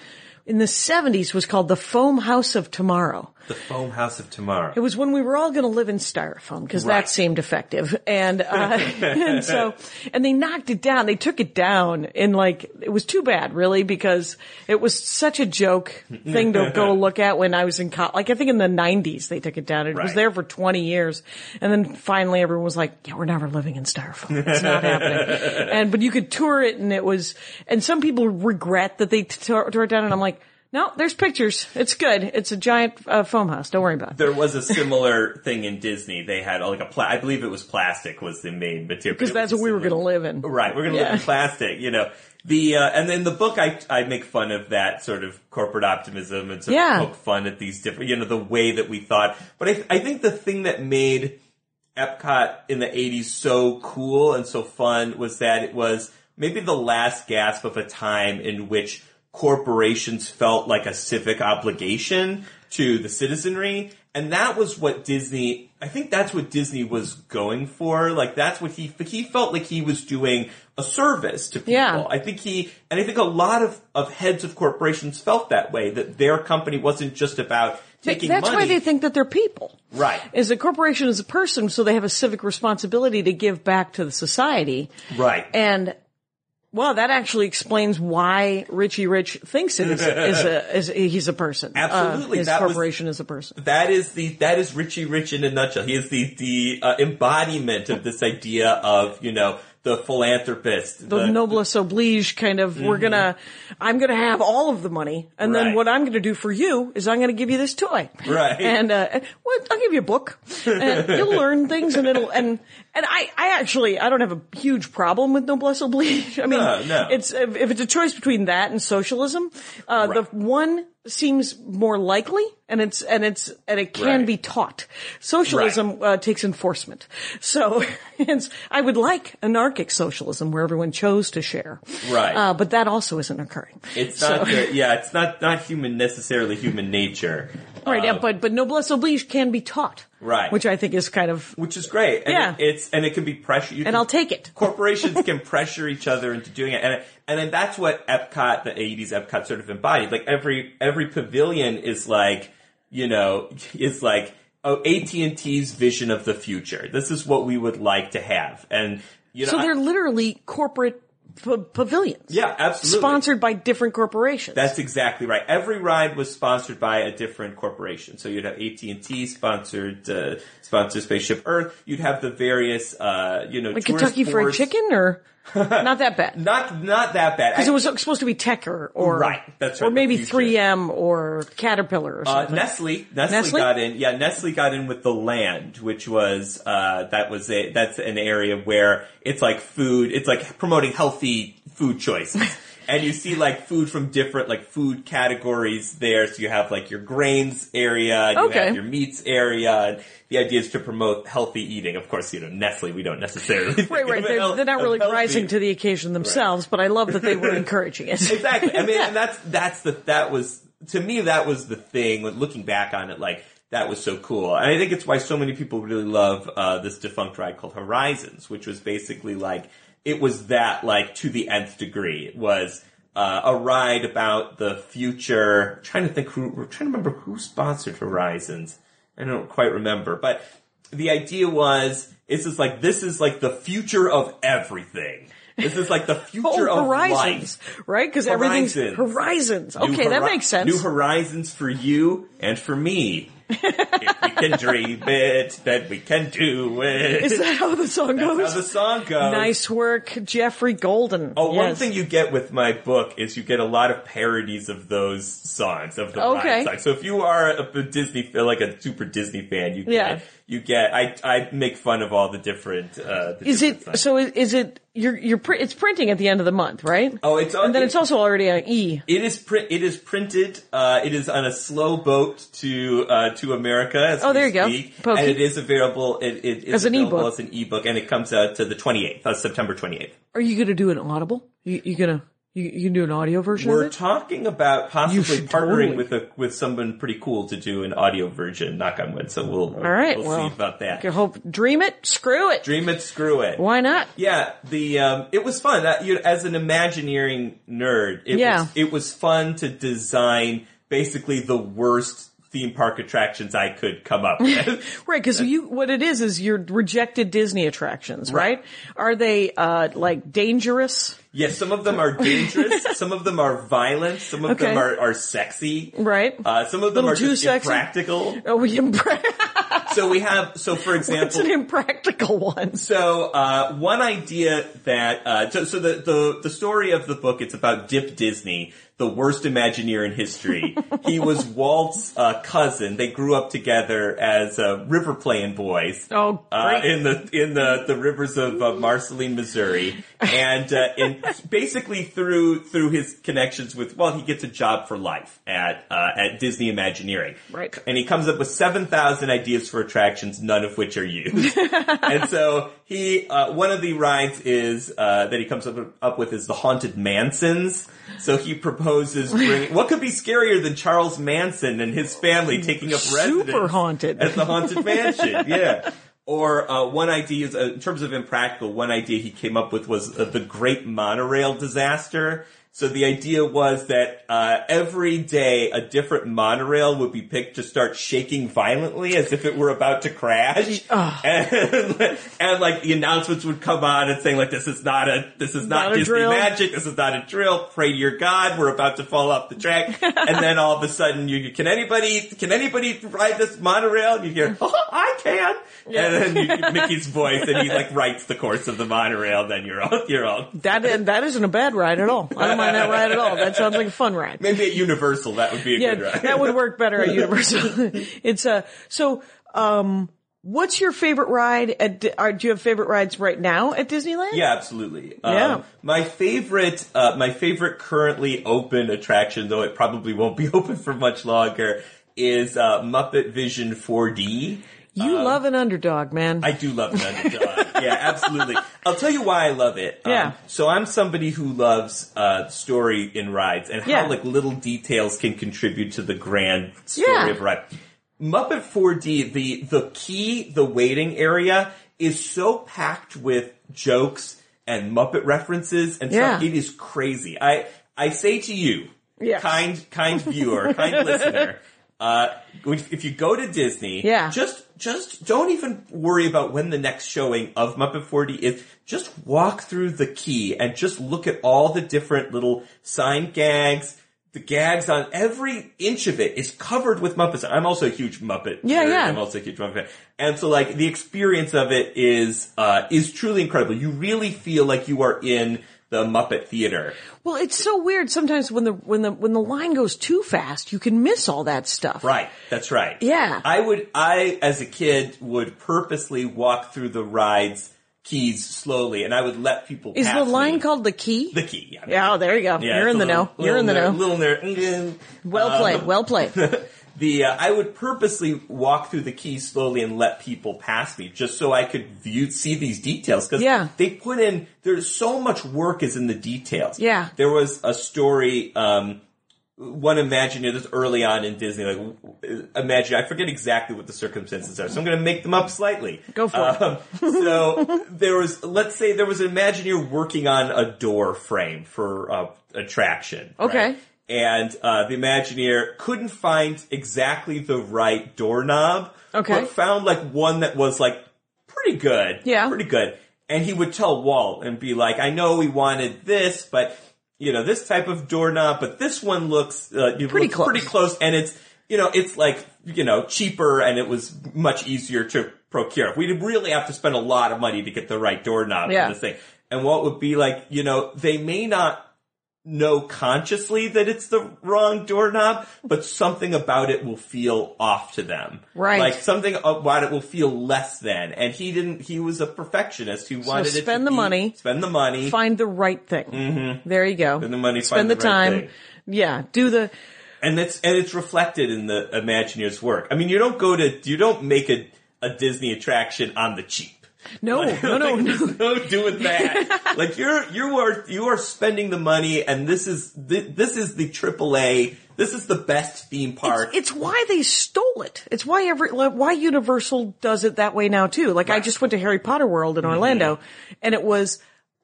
in the 70s was called the Foam House of Tomorrow. The foam house of tomorrow. It was when we were all going to live in styrofoam because Right. that seemed effective. And, uh, and so, and they knocked it down. They took it down and like, it was too bad really because it was such a joke thing to go look at when I was in college. Like I think in the nineties they took it down. It was there for 20 years. And then finally everyone was like, yeah, we're never living in styrofoam. It's not happening. And, but you could tour it and it was, and some people regret that they tore it down and I'm like, no, there's pictures. It's good. It's a giant uh, foam house. Don't worry about it. There was a similar thing in Disney. They had like a pla- I believe it was plastic was the main material. Because that's what we were going to live in. Right, we're going to Yeah. live in plastic, you know. The uh, and in the book, I I make fun of that sort of corporate optimism and sort Yeah. of poke fun at these different, you know, the way that we thought. But I I think the thing that made Epcot in the '80s so cool and so fun was that it was maybe the last gasp of a time in which corporations felt like a civic obligation to the citizenry. And that was what Disney, I think that's what Disney was going for. Like that's what he, he felt like he was doing a service to people. Yeah. I think he, and I think a lot of, of heads of corporations felt that way, that their company wasn't just about taking That's money. why they think that they're people. Right. Is a corporation is a person, so they have a civic responsibility to give back to the society. Right. And well, that actually explains why Richie Rich thinks it is, is a is he's a person. Uh, Absolutely, his that was- corporation is a person. that is the that is Richie Rich in a nutshell. He is the the uh, embodiment of this idea of you know the philanthropist, The noblesse oblige kind of, we're gonna, I'm gonna have all of the money, and then what I'm gonna do for you is I'm gonna give you this toy. Right. And, uh, well, I'll give you a book, and you'll learn things, and it'll, and, and I, I actually, I don't have a huge problem with noblesse oblige. I mean, No, no. it's, if, if it's a choice between that and socialism, uh, the one seems more likely, and it's, and it's, and it can Right. be taught. Socialism, uh, takes enforcement. So, it's, I would like anarchic socialism where everyone chose to share. Right. Uh, but that also isn't occurring. It's So- not yeah, it's not not human necessarily human nature. Right, yeah, Uh, but, but noblesse oblige can be taught. Right. Which I think is kind of, which is great. And Yeah. it, it's and it can be pressure. You and can- I'll take it. corporations can pressure each other into doing it, and and then that's what Epcot, the '80s Epcot, sort of embodied. Like every every pavilion is like, you know, is like oh AT and T's vision of the future. This is what we would like to have, and you know, So they're literally corporate p- pavilions. yeah, absolutely. Sponsored by different corporations. That's exactly right. Every ride was sponsored by a different corporation. So you'd have AT and T sponsored, uh, sponsored Spaceship Earth. You'd have the various, uh, you know, like Kentucky Fried. Chicken or not that bad. Not not that bad. Because it was supposed to be Tecker or Right, that's right, Or maybe 3M or Caterpillar or Uh. Nestle, Nestle, Nestle? got in. Yeah, Nestle got in with the land, which was uh, that was a that's an area where it's like food. It's like promoting healthy food choices, and you see like food from different like food categories there. So you have like your grains area, you Okay. have your meats area. And the idea is to promote healthy eating. Of course, you know Nestle. We don't necessarily right, right. They're, they're not really healthy. rising to the occasion themselves, but I love that they were encouraging it. exactly. I mean, and that's that's the that was to me that was the thing. Looking back on it, like that was so cool, and I think it's why so many people really love uh, this defunct ride called Horizons, which was basically like it was that like to the nth degree. It was. Uh, a ride about the future. I'm trying to think who. We're trying to remember who sponsored Horizons. I don't quite remember, but the idea was this is like this is like the future of everything. This is like the future Oh, of life. horizons, right? Because everything's Horizons. Okay, that makes sense. New horizons for you and for me. If we can dream it, then we can do it. Is that how the song That's goes? how the song goes. Nice work, Geoffrey Golden. Oh, one Yes. thing you get with my book is you get a lot of parodies of those songs of the Okay. ride songs. So if you are a, a Disney, like a super Disney fan, you Yeah. get you get. I I make fun of all the different. Uh, the Is different it so? Is, is it you're you're pr- it's printing at the end of the month, right? Oh, it's and then it- it's also already on E. It is print. It is printed. Uh, it is on a slow boat to uh, to America. As Oh, there you go. Pokey. And it is available. It, it is As an ebook. as an ebook, and it comes out to the twenty eighth, uh, September twenty eighth. Are you going to do an Audible? You, you gonna you, you can do an audio version We're talking about possibly partnering totally. with a with someone pretty cool to do an audio version. Knock on wood. So we'll All right, we'll well, see about that. I hope dream it, screw it. Dream it, screw it. Why not? Yeah, the um, it was fun. Uh, you know, as an Imagineering nerd, it Yeah. was it was fun to design basically the worst theme park attractions I could come up with. Right, because you, what it is, is your rejected Disney attractions, right? Are they, uh, like dangerous? Yes, some of them are dangerous, some of them are violent, some of Okay. them are, are sexy. Right. Uh, some of them are too just sexy? impractical. Oh, we impra- So we have, so for What's example, an impractical one? So uh, one idea that uh, so, so the, the the story of the book it's about Dip Disney, the worst Imagineer in history. he was Walt's uh, cousin. They grew up together as uh, river playing boys. Oh, uh, in the in the, the rivers of uh, Marceline, Missouri, and uh, in, basically through through his connections with well, he gets a job for life at uh, at Disney Imagineering. Right. And he comes up with seven thousand ideas for attractions, none of which are used. and so he, uh, one of the rides is uh, that he comes up, up with is the haunted Mansons. So he proposes bringing what could be scarier than Charles Manson and his family taking up Super residence haunted. at the haunted mansion. Yeah. Or uh, one idea is, uh, in terms of impractical, one idea he came up with was uh, the Great Monorail disaster. So the idea was that uh, every day a different monorail would be picked to start shaking violently as if it were about to crash, and, and like the announcements would come on and saying like this is not a this is not, Not Disney drill. magic, this is not a drill. Pray to your God, we're about to fall off the track, and then all of a sudden you can anybody can anybody ride this monorail? And you hear oh, I can, and then you Mickey's voice and he like writes the course of the monorail. Then you're all you're all That and that isn't a bad ride at all. Mind that ride at all. That sounds like a fun ride. maybe at Universal that would be a Yeah, good ride. that would work better at Universal. it's uh so um what's your favorite ride at are, do you have favorite rides right now at Disneyland? Yeah, absolutely. Um, Yeah. My favorite, uh, my favorite currently open attraction, though it probably won't be open for much longer, is uh, Muppet Vision 4D. You love an underdog, man. Um, I do love an underdog. yeah, absolutely. I'll tell you why I love it. Um, Yeah. so I'm somebody who loves uh, story in rides and how Yeah. like little details can contribute to the grand story Yeah. of a ride. Muppet 4D, the the key, the waiting area is so packed with jokes and Muppet references and stuff. It is crazy. I I say to you, Yes. kind kind viewer, kind listener, uh, if you go to Disney, Yeah. just just don't even worry about when the next showing of Muppet 4D is. Just walk through the key and just look at all the different little sign gags. The gags on every inch of it is covered with Muppets. I'm also a huge Muppet. Yeah, nerd. yeah. I'm also a huge Muppet fan. And so like the experience of it is, uh, is truly incredible. You really feel like you are in the Muppet theater. well, it's so weird sometimes when the when the when the line goes too fast, you can miss all that stuff. Right. That's right. Yeah. I would, I, as a kid, would purposely walk through the rides keys slowly and I would let people Is the line me. call the key? the key? Yeah. yeah, oh, there you go. Yeah, You're in the little- know. You're in the know. Little nerd. Well Um, played. Well played. the uh, I would purposely walk through the keys slowly and let people pass me just so I could view see these details because Yeah. they put in there's so much work is in the details. Yeah. there was a story. Um, one Imagineer this early on in Disney, like imagine I forget exactly what the circumstances are, so I'm going to make them up slightly. Go for it. Um, so there was, let's say, there was an Imagineer working on a door frame for uh, attraction. right? And uh, the Imagineer couldn't find exactly the right doorknob. Okay. But found like one that was like pretty good. Yeah. Pretty good. And he would tell Walt and be like, "I know we wanted this, but." You know this type of doorknob, but this one looks uh, Pretty looks close. pretty close, and it's you know it's like you know cheaper, and it was much easier to procure. We'd really have to spend a lot of money to get the right doorknob Yeah. for this thing. And what would be like, you know, they may not know consciously that it's the wrong doorknob, but something about it will feel off to them. Right. Like something about it will feel less than. And he didn't, he was a perfectionist who wanted it to spend the be- money. Spend the money. Find the right thing. Mm-hmm. There you go. Spend the money, Spend find the, the right time. thing. Yeah. Do the. and it's and it's reflected in the Imagineer's work. I mean, you don't go to you don't make a a Disney attraction on the cheap. No, Like, no, no, no. no doing that. like you're you are you are spending the money, and this is thi- this is the AAA. This is the best theme park. It's, it's why they stole it. It's why every why Universal does it that way now too. Like I just went to Harry Potter World in Orlando, mm-hmm. and it was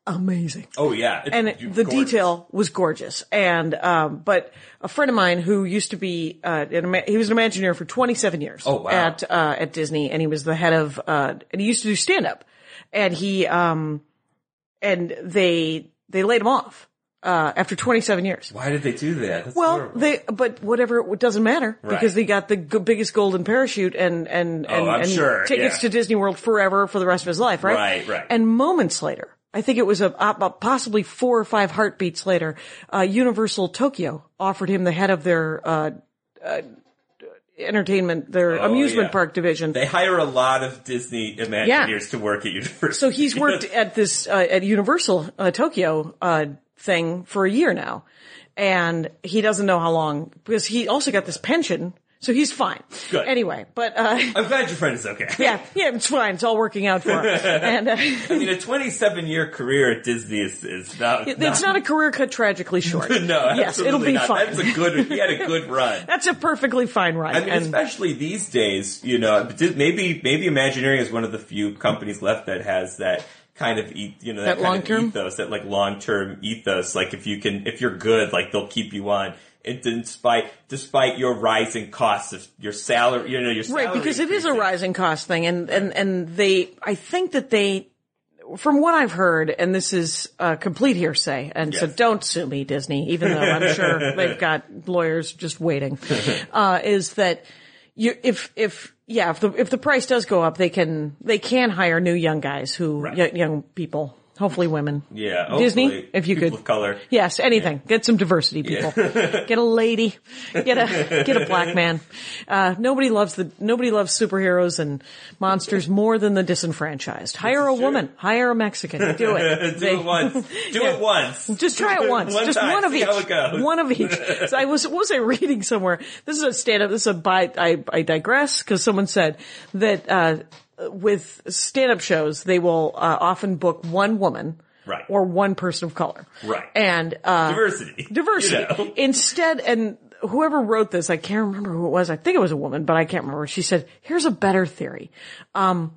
amazing. Oh yeah, It's and the gorgeous. detail was gorgeous. And um, but a friend of mine who used to be uh, an, he was an Imagineer for 27 years. Oh, wow. At uh, at Disney, and he was the head of uh, and he used to do stand up, and he um and they they laid him off uh, after 27 years. Why did they do that? That's Well, horrible. they, but whatever, it doesn't matter Right. because they got the g- biggest golden parachute and, and, and, Oh, and sure, tickets yeah. to Disney World forever for the rest of his life, right? Right, right. And moments later, I think it was a, uh, possibly four or five heartbeats later, uh, Universal Tokyo offered him the head of their, uh, uh, entertainment, their Oh, amusement yeah. park division. They hire a lot of Disney Imagineers to work at Universal. So he's worked at this uh, at Universal uh, Tokyo uh, thing for a year now, and he doesn't know how long because he also got this pension, so he's fine. Good. Anyway, but uh, I'm glad your friend is okay. yeah, yeah, it's fine. It's all working out for him, and uh, I mean, a 27 year career at Disney is, is not. it's not a career cut tragically short. No, yes, it'll be not. fine. That's a good. He had a good run. That's a perfectly fine run. I mean, and especially these days, you know, maybe maybe Imagineering is one of the few companies left that has that kind of you know that, That kind long-term? ethos, that like long term ethos. Like if you can, if you're good, like they'll keep you on. And despite despite your rising costs of your salary, you know your salary right because it is a rising cost thing, and and and they, I think that they. From what I've heard, and this is uh, complete hearsay, and so don't sue me, Disney, even though I'm sure they've got lawyers just waiting, uh, is that you, if, if, yeah, if the, if the price does go up, they can, they can hire new young guys who, Right. y- young people, hopefully women. Yeah, Disney, if you people could. of color. Yes, anything. Get some diversity, people. get a lady. Get a get a black man. Uh, nobody loves the nobody loves superheroes and monsters more than the disenfranchised. Hire a true. woman. Hire a Mexican. Do it. Do They- it once. Do Yeah. it once. Just try it once. One Just time, one of see each. how it goes. One of each. So I was what was I reading somewhere? This is a stand up. This is a by. I I digress because someone said that uh, with stand up shows they will uh, often book one woman. Right. Or one person of color. Right. And uh, Diversity. diversity. You know? Instead, and whoever wrote this, I can't remember who it was. I think it was a woman, but I can't remember. She said, here's a better theory. Um,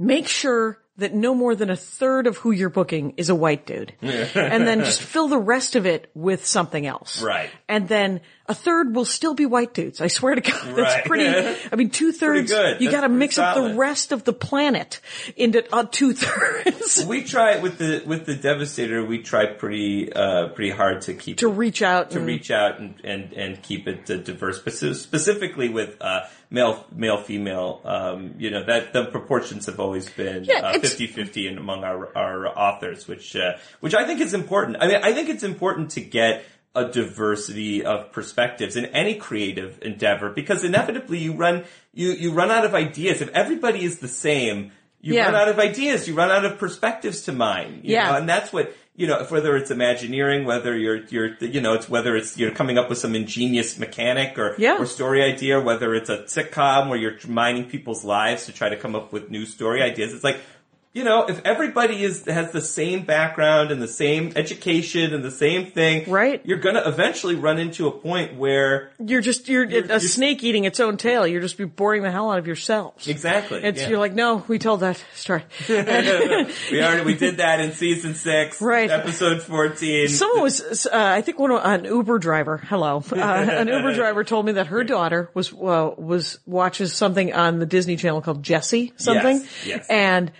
make sure that no more than a third of who you're booking is a white dude. and then just fill the rest of it with something else. Right. And then a third will still be white dudes. I swear to God. That's pretty, I mean, two thirds, you gotta pretty mix up the rest of the planet into uh, two thirds We try with the with the Devastator. We try pretty uh pretty hard to keep to it- reach out. to and- reach out and and, and keep it uh, diverse, Speci- specifically with uh, male male female. Um, you know that the proportions have always been Yeah, uh, 50-50 in, among our our authors, which uh, which I think is important. I mean, I think it's important to get a diversity of perspectives in any creative endeavor because inevitably you run you you run out of ideas if everybody is the same. You Yeah. run out of ideas. You run out of perspectives to mine. you Yeah. know, and that's what you know. Whether it's Imagineering, whether you're you're you know, it's whether it's you're coming up with some ingenious mechanic or Yeah. or story idea, whether it's a sitcom where you're mining people's lives to try to come up with new story ideas. It's like. You know, if everybody is has the same background and the same education and the same thing, Right. You're gonna eventually run into a point where You're just you're, a you're- snake eating its own tail. You're just be boring the hell out of yourselves. exactly It's yeah. you're like, no, we told that story. we already we did that in season six, Right. Episode fourteen. Someone was, uh, I think one an Uber driver. Hello, uh, an Uber driver told me that her daughter was uh, was watches something on the Disney Channel called Jessie something, Yes, yes. and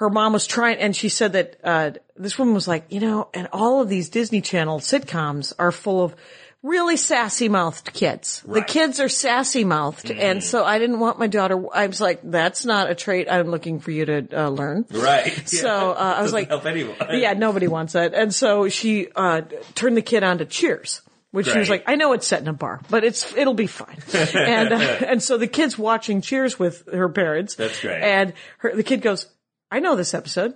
her mom was trying, and she said that uh, this woman was like, you know, and all of these Disney Channel sitcoms are full of really sassy mouthed kids. The kids are sassy mouthed, and so I didn't want my daughter. I was like, that's not a trait I'm looking for you to uh, learn. Right. So uh, I was like, help anyone. yeah, nobody wants that. And so she uh, turned the kid on to Cheers. Which she was like, I know it's set in a bar, but it's it'll be fine. and uh, and so the kid's watching Cheers with her parents. That's great. And her, the kid goes, I know this episode,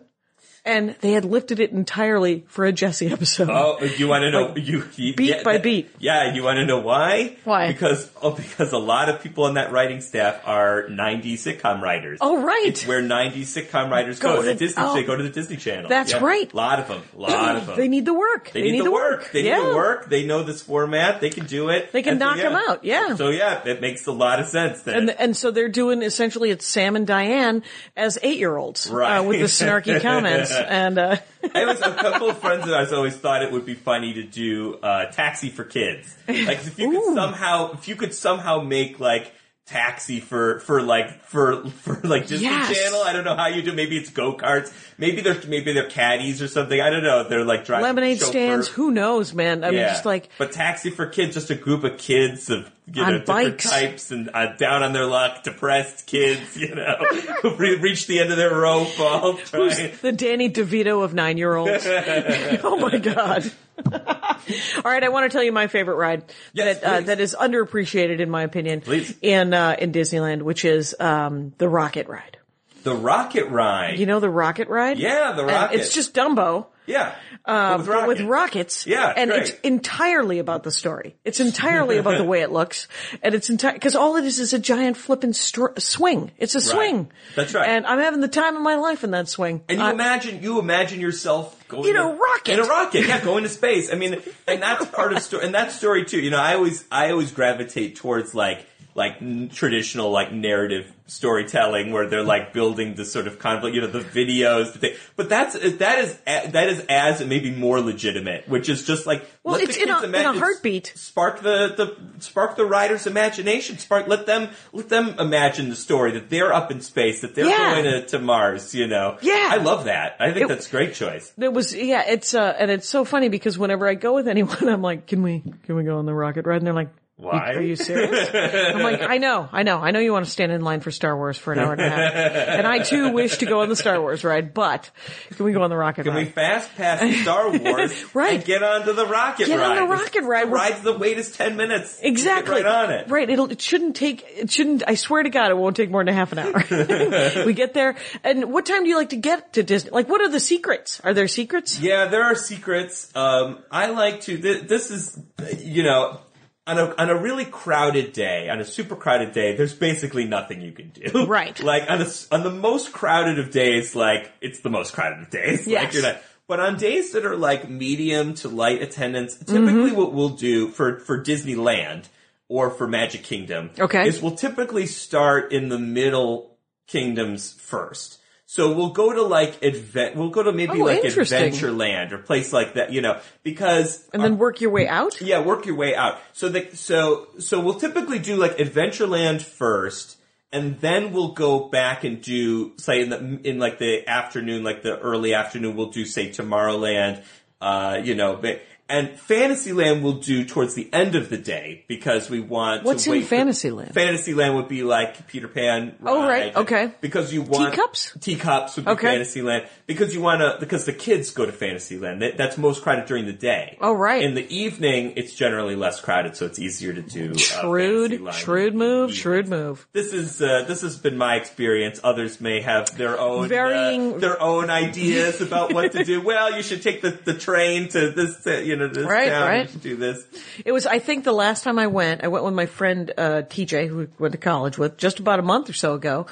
and they had lifted it entirely for a Jessie episode. Oh, you want to know you, you beat yeah, by that- beat. Yeah, you want to know why? Why? Because oh, because a lot of people on that writing staff are '90s sitcom writers. Oh, right. It's where '90s sitcom writers Go go. to- the Disney, oh. they go to the Disney Channel. That's Yeah. right. A lot of them. A lot of them. They need the work. They need, the work. They yeah. need the work. They know this format. They can do it. They can And so, knock 'em yeah. out, yeah. So yeah, it makes a lot of sense. Then. And, and so they're doing essentially it's Sam and Diane as eight year olds Right. uh, with the snarky comments and uh, I was a couple of friends of ours always thought it would be funny to do uh, taxi for kids. Like if you could somehow if you could somehow make like taxi for for like for for like Disney Yes. Channel. I don't know how you do. Maybe it's go karts. Maybe they're maybe they're caddies or something. I don't know. They're like driving lemonade chauffeur. stands. Who knows, man? I mean, just like but taxi for kids, just a group of kids of you know different bikes. types and uh, down on their luck, depressed kids, you know, who re- reached the end of their rope all the Danny DeVito of nine year olds. oh my god. All right, I want to tell you my favorite ride Yes, that uh, that is underappreciated in my opinion Please. in uh, in Disneyland, which is um, the Rocket Ride. The rocket ride. You know the Rocket Ride? Yeah, the And rocket. It's just Dumbo. yeah, uh, But with, rocket. with rockets. Yeah, and great. it's entirely about the story. It's entirely about the way it looks, and it's entire because all it is is a giant flipping str- swing. It's a swing. That's right. And I'm having the time of my life in that swing. And you I- imagine you imagine yourself going In to- a rocket. in a rocket, yeah, going to space. I mean, and that's part of story, and that story too. You know, I always I always gravitate towards like like n- traditional like narrative storytelling where they're like building the sort of conflict, you know, the videos, the thing. But that's that is that is as and maybe more legitimate, which is just like Well, let it's the in a- kids in a heartbeat. Spark the the spark the writer's imagination. Spark let them let them imagine the story that they're up in space, that they're Yeah. going to, to Mars. You know, Yeah. I love that. I think It- that's a great choice. It was yeah, it's uh and it's so funny because whenever I go with anyone, I'm like, can we can we go on the rocket ride? And they're like, Why? Are you serious? I'm like, I know, I know, I know you want to stand in line for Star Wars for an hour and a half, and I too wish to go on the Star Wars ride, but can we go on the rocket Can we fast pass Star Wars Right. and get onto the rocket ride? Get on ride? the rocket ride. The ride's the wait is ten minutes. Exactly. Get right on it. Right. It'll, it shouldn't take, it shouldn't, I swear to God, it won't take more than half an hour. we get there. And what time do you like to get to Disney? Like, what are the secrets? Are there secrets? Yeah, there are secrets. Um, I like to. Th- this is, you know, on a on a really crowded day, on a super crowded day, there's basically nothing you can do. Right. Like on a on the most crowded of days, like it's the most crowded of days. Yes. Like you're not. But on days that are like medium to light attendance, typically Mm-hmm. what we'll do for for Disneyland or for Magic Kingdom, Okay. is we'll typically start in the middle kingdoms first. So we'll go to like advent, we'll go to maybe Oh, like. Adventureland or place like that, you know, because And then work your way out? yeah, work your way out. So the so so we'll typically do like Adventureland first, and then we'll go back and do say in the in like the afternoon, like the early afternoon, we'll do say Tomorrowland, uh, you know, but. And Fantasyland we'll do towards the end of the day because we want What's to in wait for- Fantasyland? Fantasyland would be like Peter Pan. Oh, ride, right, okay. Because you want Teacups? Teacups would be Okay. Fantasyland because you want to because the kids go to Fantasyland. That, that's most crowded during the day. Oh, right. In the evening, it's generally less crowded, so it's easier to do. Uh, Shrewd, Fantasyland shrewd move, shrewd move. This is uh, this has been my experience. Others may have their own Varying- uh, their own ideas about what to do. Well, you should take the, the train to this uh, you know this Right, town. right. You should do this. It was, I think the last time I went, I went with my friend, uh, TJ, who we went to college with just about a month or so ago.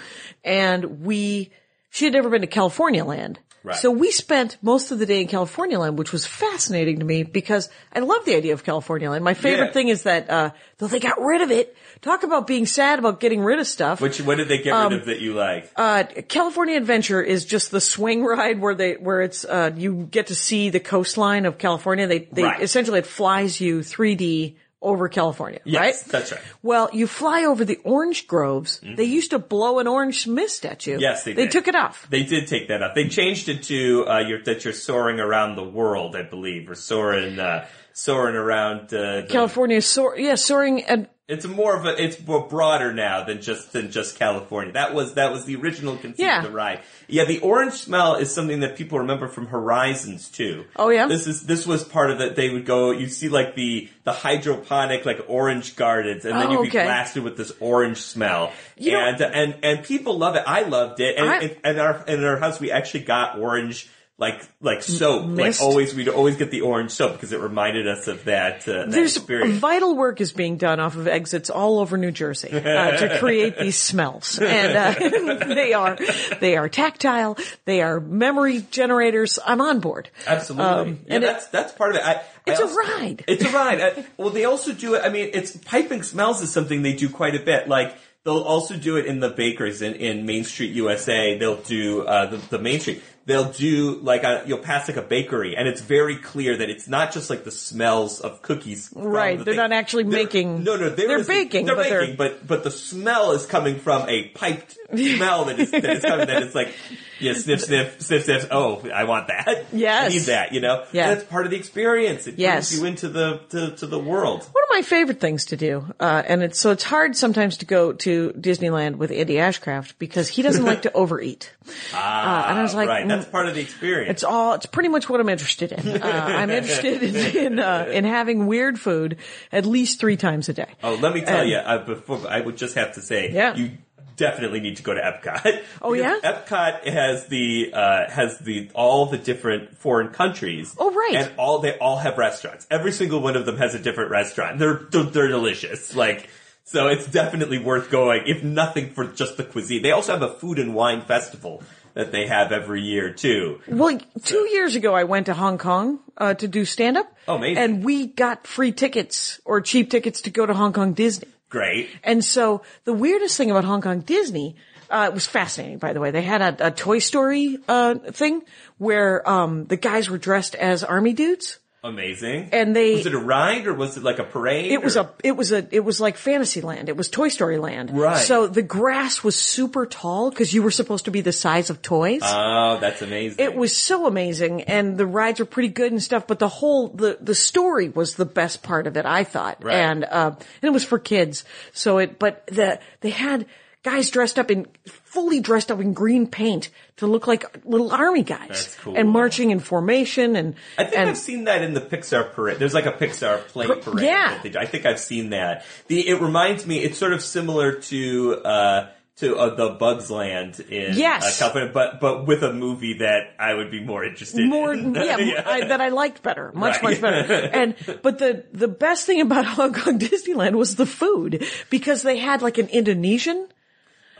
And we, she had never been to California land. Right. So we spent most of the day in California land, which was fascinating to me because I love the idea of California land. My favorite Yeah. thing is that, uh, though they got rid of it, talk about being sad about getting rid of stuff. Which what did they get Um, rid of that you like? Uh, California Adventure is just the swing ride where they where it's uh, you get to see the coastline of California. They they Right. essentially it flies you 3D over California, Yes, right? that's right. Well, you fly over the orange groves. They used to blow an orange mist at you. Mm-hmm. Yes, they They took it off. They did take that up. They changed it to uh, you're, that you're soaring around the world, I believe, or soaring uh, soaring around uh, the, California soar, yeah, soaring and It's more of a it's more broader now than just than just California. That was that was the original conceit Yeah. of the ride. Yeah, the orange smell is something that people remember from Horizons too. Oh, yeah? This is this was part of it. They would go. You see like the the hydroponic like orange gardens, and then Oh, you'd be blasted with this orange smell. You know- and and and people love it. I loved it. And I- and, and our in our house we actually got orange. Like like soap, mist? like always we'd always get the orange soap because it reminded us of that. Uh, that there's experience. vital work is being done off of exits all over New Jersey uh, to create these smells, and uh, they are they are tactile, they are memory generators. I'm on board. Absolutely. Um, yeah, and it- that's that's part of it. I, It's I a also- ride. It's a ride. I, well, they also do it. I mean, it's piping smells is something they do quite a bit. Like they'll also do it in the bakers in, in Main Street USA. They'll do uh, the, the Main Street. They'll do like a, you'll pass like a bakery, and it's very clear that it's not just like the smells of cookies. Right, the they're thing. not actually They're- making- No, no, they're is- baking, They're but they're- baking, but but the smell is coming from a piped smell that is that is coming. That is like, yeah, sniff, sniff, sniff, sniff. Oh, I want that. Yes. I need that. You know, Yeah. And that's part of the experience. It Yes. brings you into the to, to the world. One of my favorite things to do, uh, and it's, so it's hard sometimes to go to Disneyland with Andy Ashcraft because he doesn't like to overeat. Ah, and I was like, right, that's mm, part of the experience. It's all, it's pretty much what I'm interested in. Uh, I'm interested in, in, uh, in having weird food at least three times a day. Oh, let me tell And- you, uh, before I would just have to say, Yeah. you definitely need to go to Epcot. Oh, yeah? Epcot has the uh, has the all the different foreign countries. Oh, right. and all they all have restaurants. Every single one of them has a different restaurant. They're they're, delicious. Like. So it's definitely worth going, if nothing for just the cuisine. They also have a food and wine festival that they have every year too. Well, two years ago, I went to Hong Kong uh, to do stand up. Oh, amazing. And we got free tickets or cheap tickets to go to Hong Kong Disney. Great. And so the weirdest thing about Hong Kong Disney, uh, it was fascinating, by the way. They had a, a Toy Story uh, thing where um, the guys were dressed as army dudes. Amazing. And they- was it a ride or was it like a parade? It was a, it was a, it was like Fantasyland. It was Toy Story Land. Right. So the grass was super tall because you were supposed to be the size of toys. Oh, that's amazing. It was so amazing and the rides were pretty good and stuff, but the whole, the, the story was the best part of it, I thought. Right. And, uh, and it was for kids. So it, but the, they had guys dressed up in, fully dressed up in green paint to look like little army guys. That's cool. And marching in formation and, I think and I've seen that in the Pixar parade. There's like a Pixar plane Per- parade. yeah. that they do. I think I've seen that. The it reminds me. It's sort of similar to uh, to uh, the Bugs Land in Yes. uh, California, but but with a movie that I would be more interested more, in. yeah, I, that I liked better, much, Right. much better. And, but the, the best thing about Hong Kong Disneyland was the food because they had like an Indonesian,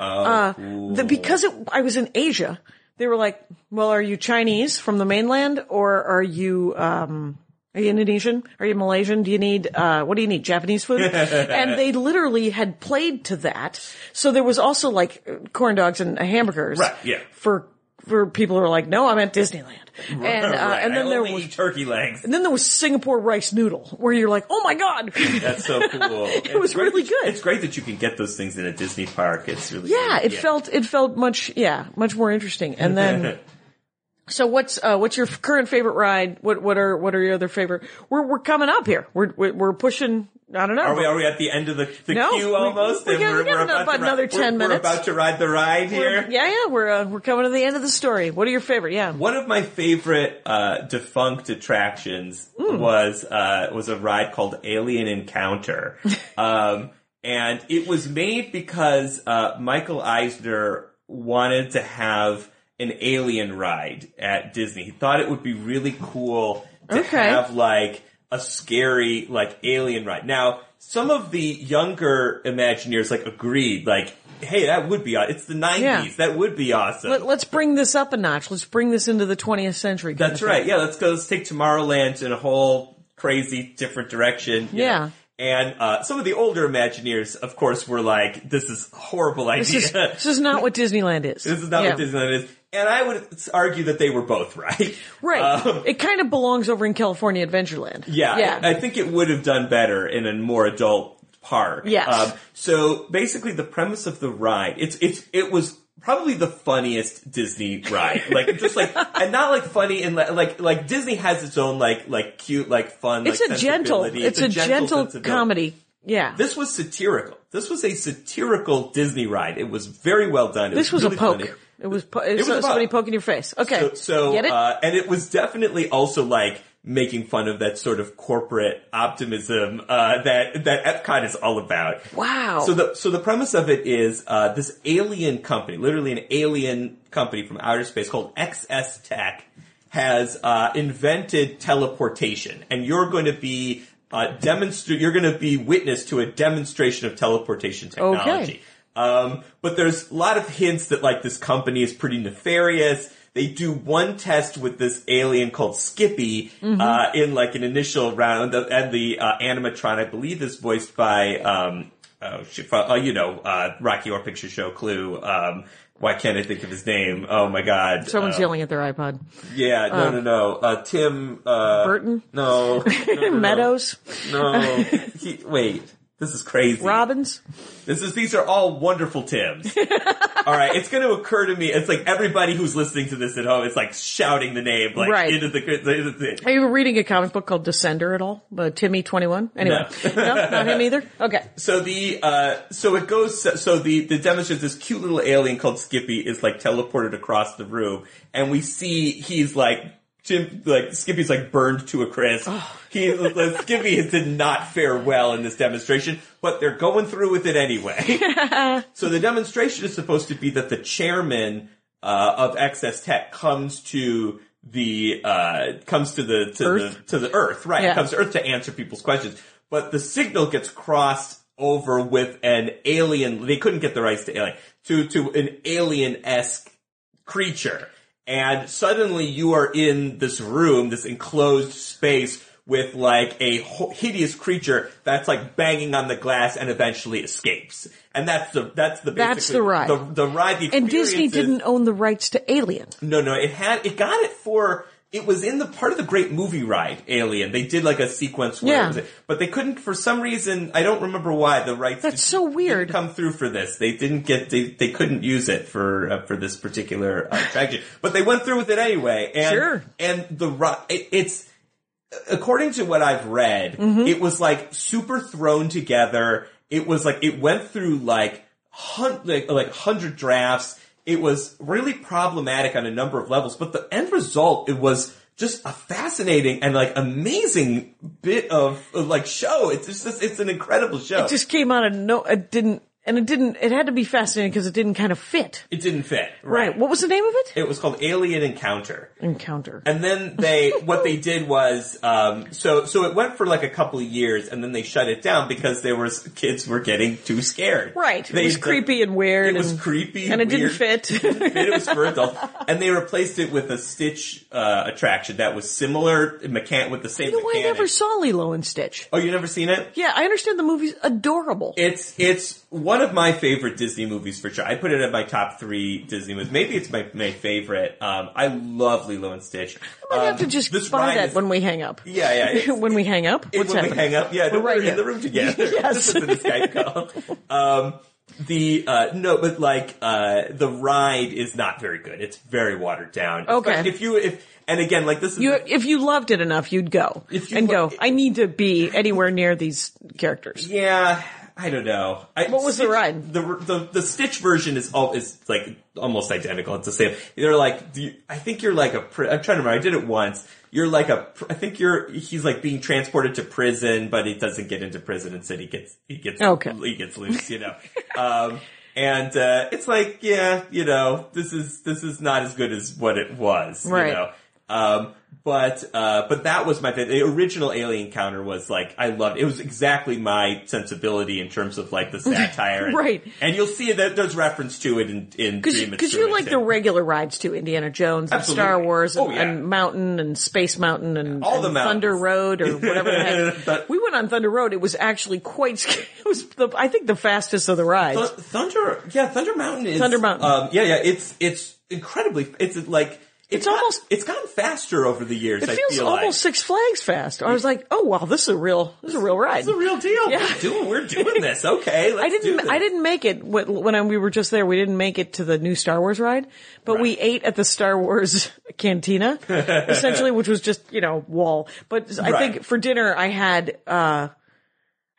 uh, the, because it, I was in Asia, they were like, well, are you Chinese from the mainland or are you, um, are you Indonesian? Are you Malaysian? Do you need, uh, what do you need? Japanese food? and they literally had played to that. So there was also like corn dogs and hamburgers. Right, yeah. For, for people who are like, no, I'm at Disneyland. And, uh, Right. and then there was, turkey legs. and then there was Singapore rice noodle where you're like, oh my God. That's so cool. it was really good. It's great that you can get those things in a Disney park. It's really Yeah, it felt it felt much yeah much more interesting. And then, so what's uh what's your current favorite ride? What what are what are your other favorite? We're we're coming up here. We're, we're pushing. I don't know. Are we, are we at the end of the, the No, queue we- almost? we And got- we got about about another we're- 10 We're about to ride the ride here. yeah, yeah, we're uh, we're coming to the end of the story. What are your favorite? Yeah. One of my favorite uh, defunct attractions Hmm. was uh, was a ride called Alien Encounter, um, and it was made because uh, Michael Eisner wanted to have an alien ride at Disney. He thought it would be really cool to Okay. have like a scary like alien ride. Now, some of the younger Imagineers like agreed, like, hey, that would be it's the nineties, Yeah. that would be awesome. Let, let's bring this up a notch. Let's bring this into the 20th century. That's right. Yeah, let's go. Let's take Tomorrowland in a whole crazy different direction. Yeah. know. And uh, some of the older Imagineers, of course, were like, "This is a horrible This idea. is this is not what Disneyland is. This is not Yeah. what Disneyland is." And I would argue that they were both right. Right. Um, it kind of belongs over in California Adventureland. yeah, Yeah. I, I think it would have done better in a more adult park. Yes. Um, so basically, the premise of the ride, it's it's it was probably the funniest Disney ride. Like just like and not like funny and like like Disney has its own like like cute like fun. it's like, a gentle. sensibility. It's, a gentle, sensibility. comedy. Yeah. This was satirical. This was a satirical Disney ride. It was very well done. It This was really a poke. funny. It was, po- it was a poke. somebody poking your face. Okay. So, so Get it? Uh, and it was definitely also like making fun of that sort of corporate optimism uh, that that Epcot is all about. wow. So the so the premise of it is uh, this alien company, literally an alien company from outer space called XS Tech, has uh, invented teleportation, and you're going to be uh, demonstrate. You're going to be witness to a demonstration of teleportation technology. Um, but there's a lot of hints that like this company is pretty nefarious. They do one test with this alien called Skippy uh, in like an initial round, of, and the uh, animatron, I believe, is voiced by um, oh, uh, you know, uh, Rocky Horror Picture Show Clue. Um, why can't I think of his name? Oh my god. Someone's Uh, yelling at their iPod. Yeah, no, no, no. Uh, Tim. Uh, Burton? No. no, no, no. Meadows? No. He, wait. This is crazy. Robbins? This is these are all wonderful Tims. all right, it's going to occur to me. It's like everybody who's listening to this at home It's like shouting the name like Right. into the, into the Are you reading a comic book called Descender at all? Timmy twenty one? Anyway. No. not him either? Okay. So the uh, so it goes. So the the demonstrates this cute little alien called Skippy is like teleported across the room, and we see he's like Jim like Skippy's like burned to a crisp. He like, Skippy did not fare well in this demonstration, but they're going through with it anyway. so the demonstration is supposed to be that the chairman uh, of XS Tech comes to the uh, comes to the to Earth? the to the Earth, right? Yeah. Comes to Earth to answer people's questions, but the signal gets crossed over with an alien. They couldn't get the rights to alien to to an alien esque creature, and suddenly you are in this room, this enclosed space. With like a hideous creature that's like banging on the glass and eventually escapes, and that's the that's the That's the ride. The, the ride. The And Disney didn't own the rights to Alien. no, no, it had it got it for it was in the part of the great movie ride Alien. They did like a sequence where Yeah. it was, but they couldn't for some reason. I don't remember why the rights. That's didn't- so weird. come through for this. They didn't get they they couldn't use it for uh, for this particular uh, attraction, but they went through with it anyway. And, Sure. And the it, it's according to what I've read, Mm-hmm. it was like super thrown together. It was like it went through like hun- like like hundred drafts. It was really problematic on a number of levels, but the end result it was just a fascinating and like amazing bit of, like show. It's just it's an incredible show. It just came out of no, it didn't, and it didn't, it had to be fascinating because it didn't kind of fit. it didn't fit. Right. What was the name of it? It was called Alien Encounter. Encounter. And then they, what they did was, um, so, so it went for like a couple of years and then they shut it down because there was, kids were getting too scared. Right. It They- was creepy and weird. It was and, creepy And it weird. didn't fit. It was for adults. And they replaced it with a Stitch, uh, attraction that was similar, mechan- with the same you know, I never saw Lilo and Stitch. oh, you never seen it? Yeah, I understand the movie's adorable. It's it's one of my favorite Disney movies for sure. I put it at my top three Disney movies. Maybe it's my, my favorite. Um, I love Lilo and Stitch. I might Um, have to just this buy that is- when we hang up. Yeah, yeah. when we hang up? What's when happening? we hang up, yeah, We're we're, right in the room together. Yes. This is the Skype call. Um, the uh, no, but like uh, the ride is not very good. It's very watered down. Okay. Especially If you if and again like this is You, if you loved it enough, you'd go If you and lo- go. I need to be anywhere near these characters. yeah. I don't know. I, What was the Stitch- ride? The, the the Stitch version is all is like almost identical. It's the same. They're like, do you, I think you're like a. Pri- I'm trying to remember. I did it once. You're like a. I think you're. He's like being transported to prison, but he doesn't get into prison. Instead, he gets he gets Okay. he gets loose. You know. um, and uh, it's like, yeah, you know, this is this is not as good as what it was. Right. You know. Um, but uh, but that was my favorite. The original Alien Encounter was like I loved. It was exactly my sensibility in terms of like the satire, and, Right. And you'll see that there's reference to it in in Because you like the regular rides to Indiana Jones and Absolutely. Star Wars and, Oh, yeah. and Mountain and Space Mountain and, All the. Thunder Road or whatever the heck. But- we went on Thunder Road. It was actually quite. sc- It was the, I think the fastest of the rides. Th- Thunder, yeah, Thunder Mountain is Thunder Mountain. Um, yeah, yeah, it's it's incredibly. It's like It's got- almost- it's gotten faster over the years. it I feels feel almost like. Six Flags fast. I was like, oh wow, this is a real, this is a real ride. It's a real deal. Yeah. We're doing, we're doing this. Okay, I didn't. I didn't make it wh- when we were just there. We didn't make it to the new Star Wars ride, but we ate at the Star Wars cantina, essentially, which was just you know wall. But I Right. think for dinner I had. uh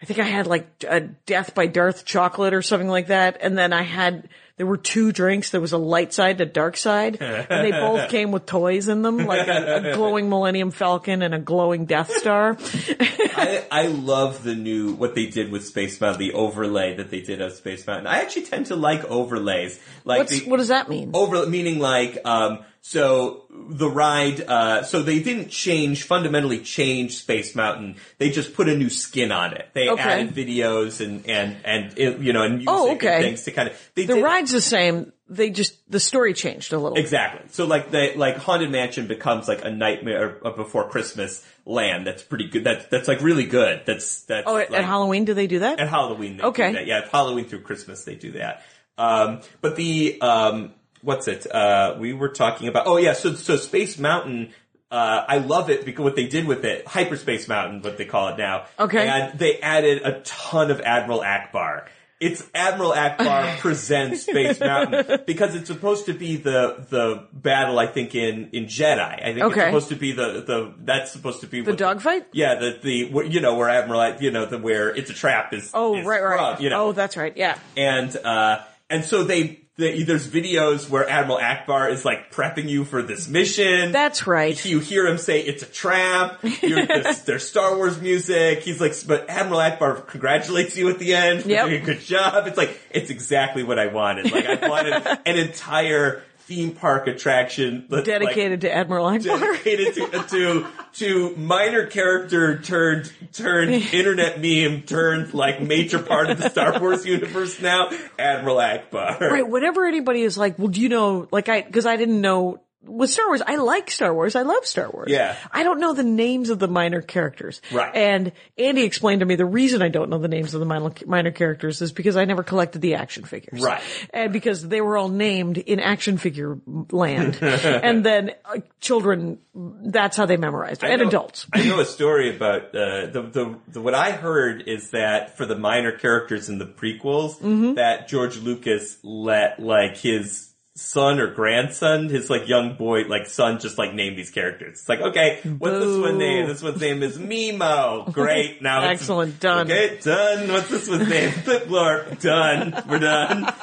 I think I had like a Death by Darth chocolate or something like that, and then I had there were two drinks. There was a light side and a dark side, and they both came with toys in them, like a, a glowing Millennium Falcon and a glowing Death Star. I, I love the new what they did with Space Mountain, the overlay that they did of Space Mountain. I actually tend to like overlays. Like the, what does that mean? over meaning like um so the ride uh so they didn't change fundamentally change Space Mountain. They just put a new skin on it. They Okay. added videos and and and it, you know and music Oh, okay. and things to kind of they The did, ride's the same. They just the story changed a little. Exactly. So like the like Haunted Mansion becomes like a nightmare before Christmas land. That's pretty good. That's that's like really good. That's that's Oh, at, like, at Halloween, do they do that? At Halloween, they Okay. do that. Yeah, at Halloween through Christmas, they do that. Um, but the um, what's it? Uh, we were talking about. Oh yeah, so so Space Mountain. Uh, I love it because what they did with it, Hyperspace Mountain, what they call it now. Okay. And they added a ton of Admiral Ackbar. It's Admiral Ackbar presents Space Mountain because it's supposed to be the the battle. I think in in Jedi. I think it's supposed to be the the that's supposed to be The dogfight? yeah, the the you know where Admiral you know the where it's a trap is. Oh, is right, right. from, you know, Oh, that's right. Yeah. and uh and so they. The, there's videos where Admiral Ackbar is like prepping you for this mission. That's right. You hear him say it's a trap. There's Star Wars music. He's like, but Admiral Ackbar congratulates you at the end for Yep. doing a good job. It's like it's exactly what I wanted. Like I wanted an entire theme park attraction that's, like, Dedicated to Admiral Ackbar. dedicated to, uh, to to minor character turned turned internet meme turned like major part of the Star Wars universe now. Admiral Ackbar. Right. Whenever anybody is like, well, do you know, like I, cause I didn't know with Star Wars, I like Star Wars. I love Star Wars. Yeah. I don't know the names of the minor characters. Right. And Andy explained to me the reason I don't know the names of the minor, minor characters is because I never collected the action figures. Right. And because they were all named in action figure land. and then uh, children, that's how they memorized. it. And know- adults. I know a story about uh, the, the the what I heard is that for the minor characters in the prequels, Mm-hmm. that George Lucas let like his son or grandson, his like young boy, like son, just like name these characters. It's like, okay, what's this one name? This one's name is Mimo. Great. Now it's- Excellent. Done. Okay, done. What's this one's name? Flipblorp. Done. We're done.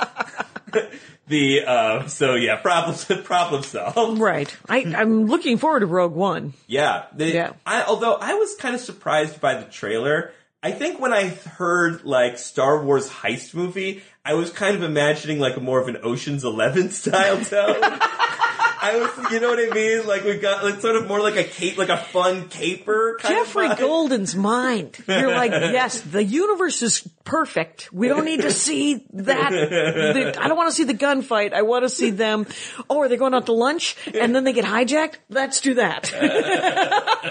the uh, so yeah, problem problem solved. Right. I, I'm looking forward to Rogue One. Yeah. Yeah. I, although I was kind of surprised by the trailer. I think when I heard like Star Wars heist movie, I was kind of imagining like a more of an Ocean's Eleven style tone. I was, you know what I mean? Like we got like sort of more like a cape, like a fun caper. Kind Geoffrey. Golden's mind. You're like, yes, the universe is perfect. We don't need to see that. The- I don't want to see the gunfight. I want to see them. Oh, are they going out to lunch and then they get hijacked? Let's do that.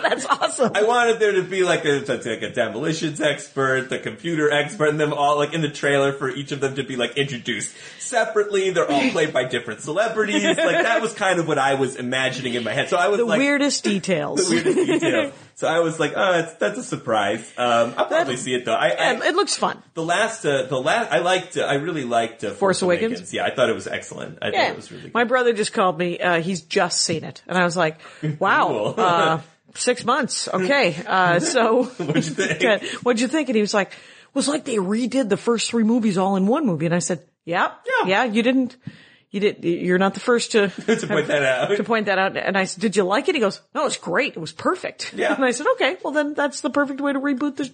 That's awesome. I wanted there to be like a, like a demolitions expert, the computer expert, and them all like in the trailer for each of them to be like introduced separately. They're all played by different celebrities. Like that was kind of what I was imagining in my head. So I was the like, weirdest details. the weirdest details. So I was like, oh, it's, that's a surprise. Um, I'll probably see it though. I, I it looks fun. the last, uh, the last, I liked, uh, I really liked uh, Force, Awakens? Yeah, I thought it was excellent. I thought it was really good. My brother just called me. Uh, he's just seen it. And I was like, wow, Cool. uh, six months. Okay. Uh, so What'd you think? What'd you think? And he was like, was like they redid the first three movies all in one movie. And I said, yeah, Yeah. yeah, you didn't, you did, you're not the first to, to point that out. to point that out. And I said, did you like it? He goes, no, it's great. It was perfect. Yeah. And I said, okay, well then that's the perfect way to reboot the,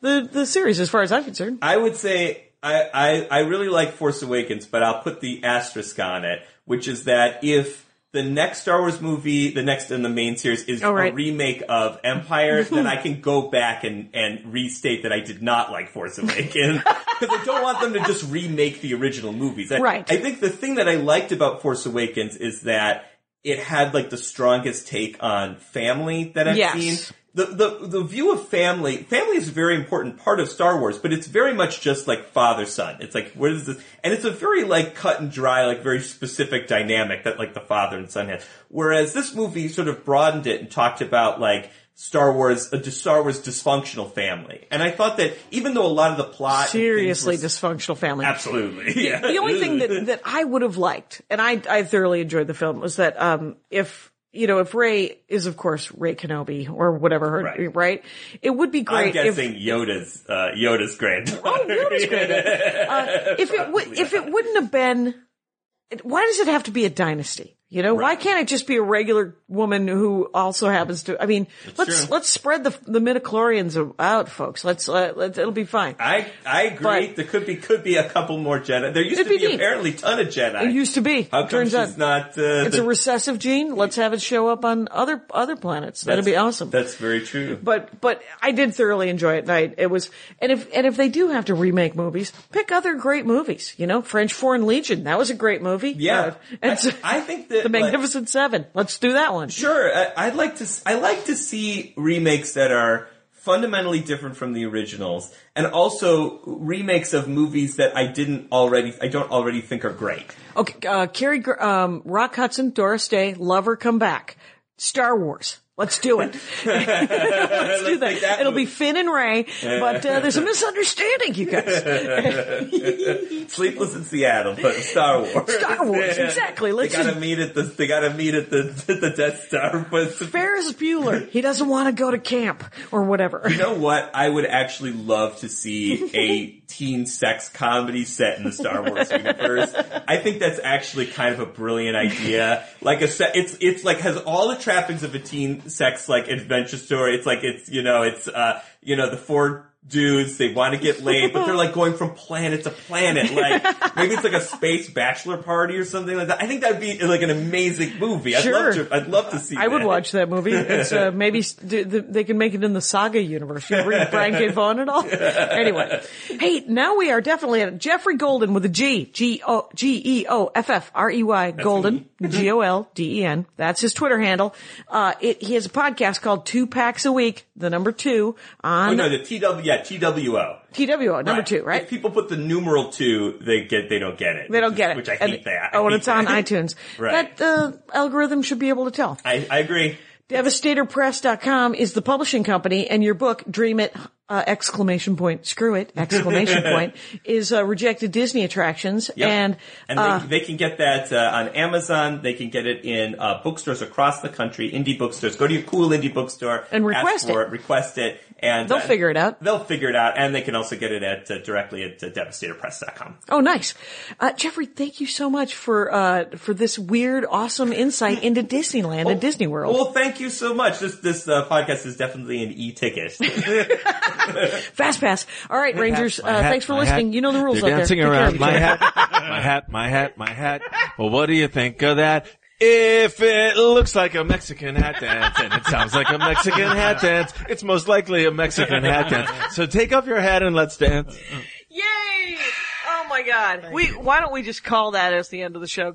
the, the series as far as I'm concerned. I would say I, I, I really like Force Awakens, but I'll put the asterisk on it, which is that if the next Star Wars movie, the next in the main series, is Oh, right. a remake of Empire, then I can go back and, and restate that I did not like Force Awakens. Because I don't want them to just remake the original movies. I, Right. I think the thing that I liked about Force Awakens is that it had like the strongest take on family that I've Yes. seen the, the the view of family family is a very important part of Star Wars, but it's very much just like father son. It's like what is this? And it's a very like cut and dry, like very specific dynamic that like the father and son has. Whereas this movie sort of broadened it and talked about like Star Wars a Star Wars dysfunctional family. And I thought that even though a lot of the plot Seriously dysfunctional family. absolutely yeah. the only thing that, that I would have liked, and I, I thoroughly enjoyed the film, was that um, if you know if Rey is of course Rey Kenobi or whatever, her, Right. right. It would be great. I'm great if guessing Yoda's uh, Yoda's granddaughter. oh Yoda's great. Uh, if it would if it wouldn't have been, why does it have to be a dynasty? You know, why can't it just be a regular woman who also happens to? I mean, let's true. let's spread the the midichlorians out, folks. Let's uh, let's it'll be fine. I I agree. But- there could be could be a couple more Jedi. There used to be, be apparently a ton of Jedi. It used to be. How come Turns she's out not? Uh, it's the- a recessive gene. Let's have it show up on other other planets. That'd be awesome. That's very true. but but I did thoroughly enjoy it. I, it was and if and if they do have to remake movies, pick other great movies. You know, French Foreign Legion. That was a great movie. Yeah. Uh, and I- so- I think that, the like- Magnificent Seven. Let's do that one. Sure, I, I'd like to. I like to see remakes that are fundamentally different from the originals, and also remakes of movies that I didn't already, I don't already think are great. Okay, uh, Carrie, um, Rock Hudson, Doris Day, Lover, come back. Star Wars. Let's do it. Let's do that. that It'll movie. be Finn and Rey, but uh, there's a misunderstanding, you guys. Sleepless in Seattle, but Star Wars. Star Wars, exactly. Let's they gotta meet at the. They gotta meet at the the Death Star. But Ferris Bueller, he doesn't want to go to camp or whatever. you know what? I would actually love to see a teen sex comedy set in the Star Wars universe. I think that's actually kind of a brilliant idea. Like a set, it's it's like has all the trappings of a teen sex like adventure story. It's like it's you know it's uh you know the four dudes they want to get laid, but they're like going from planet to planet. Like maybe it's like a space bachelor party or something like that. I think that'd be like an amazing movie. I'd Sure. love to. I'd love to see. I would watch that movie. It's uh, maybe s- d- th- they can make it in the Saga universe. You bring Brian K. Vaughan and all. Anyway, hey, now we are definitely at Geoffrey Golden with a G, G O G E O F F R E Y Golden, G O L D E N. That's his Twitter handle. Uh, it, he has a podcast called Two Packs a Week, the number two on no, the TW, yeah, TWO. TWO, number Right. two, right? If people put the numeral two, they get they don't get it. They don't which get it. Which I And- hate that. I Oh, and hate it's on that. iTunes. Right. That uh, algorithm should be able to tell. I, I agree. DevastatorPress.com is the publishing company, and your book, Dream It, uh, exclamation point, screw it, exclamation point, is uh, rejected Disney attractions. Yep. And, and uh, they, they can get that uh, on Amazon. They can get it in uh, bookstores across the country, indie bookstores. Go to your cool indie bookstore And request for it. request it, and They'll uh, figure it out. They'll figure it out, and they can also get it at uh, directly at uh, DevastatorPress.com. oh, nice. Uh, Geoffrey, thank you so much for, uh, for this weird, awesome insight into Disneyland and Disney World. Well, thank you so much. This this uh, podcast is definitely an e-ticket. Fast pass. All right, Rangers, uh, hat, thanks for listening. hat. You know the rules You're out there. dancing Take around my hat, my hat, my hat, my hat. Well, what do you think of that? If it looks like a Mexican hat dance and it sounds like a Mexican hat dance, it's most likely a Mexican hat dance. So take off your hat and let's dance. Yay! Oh my God. We, why don't we just call that as the end of the show?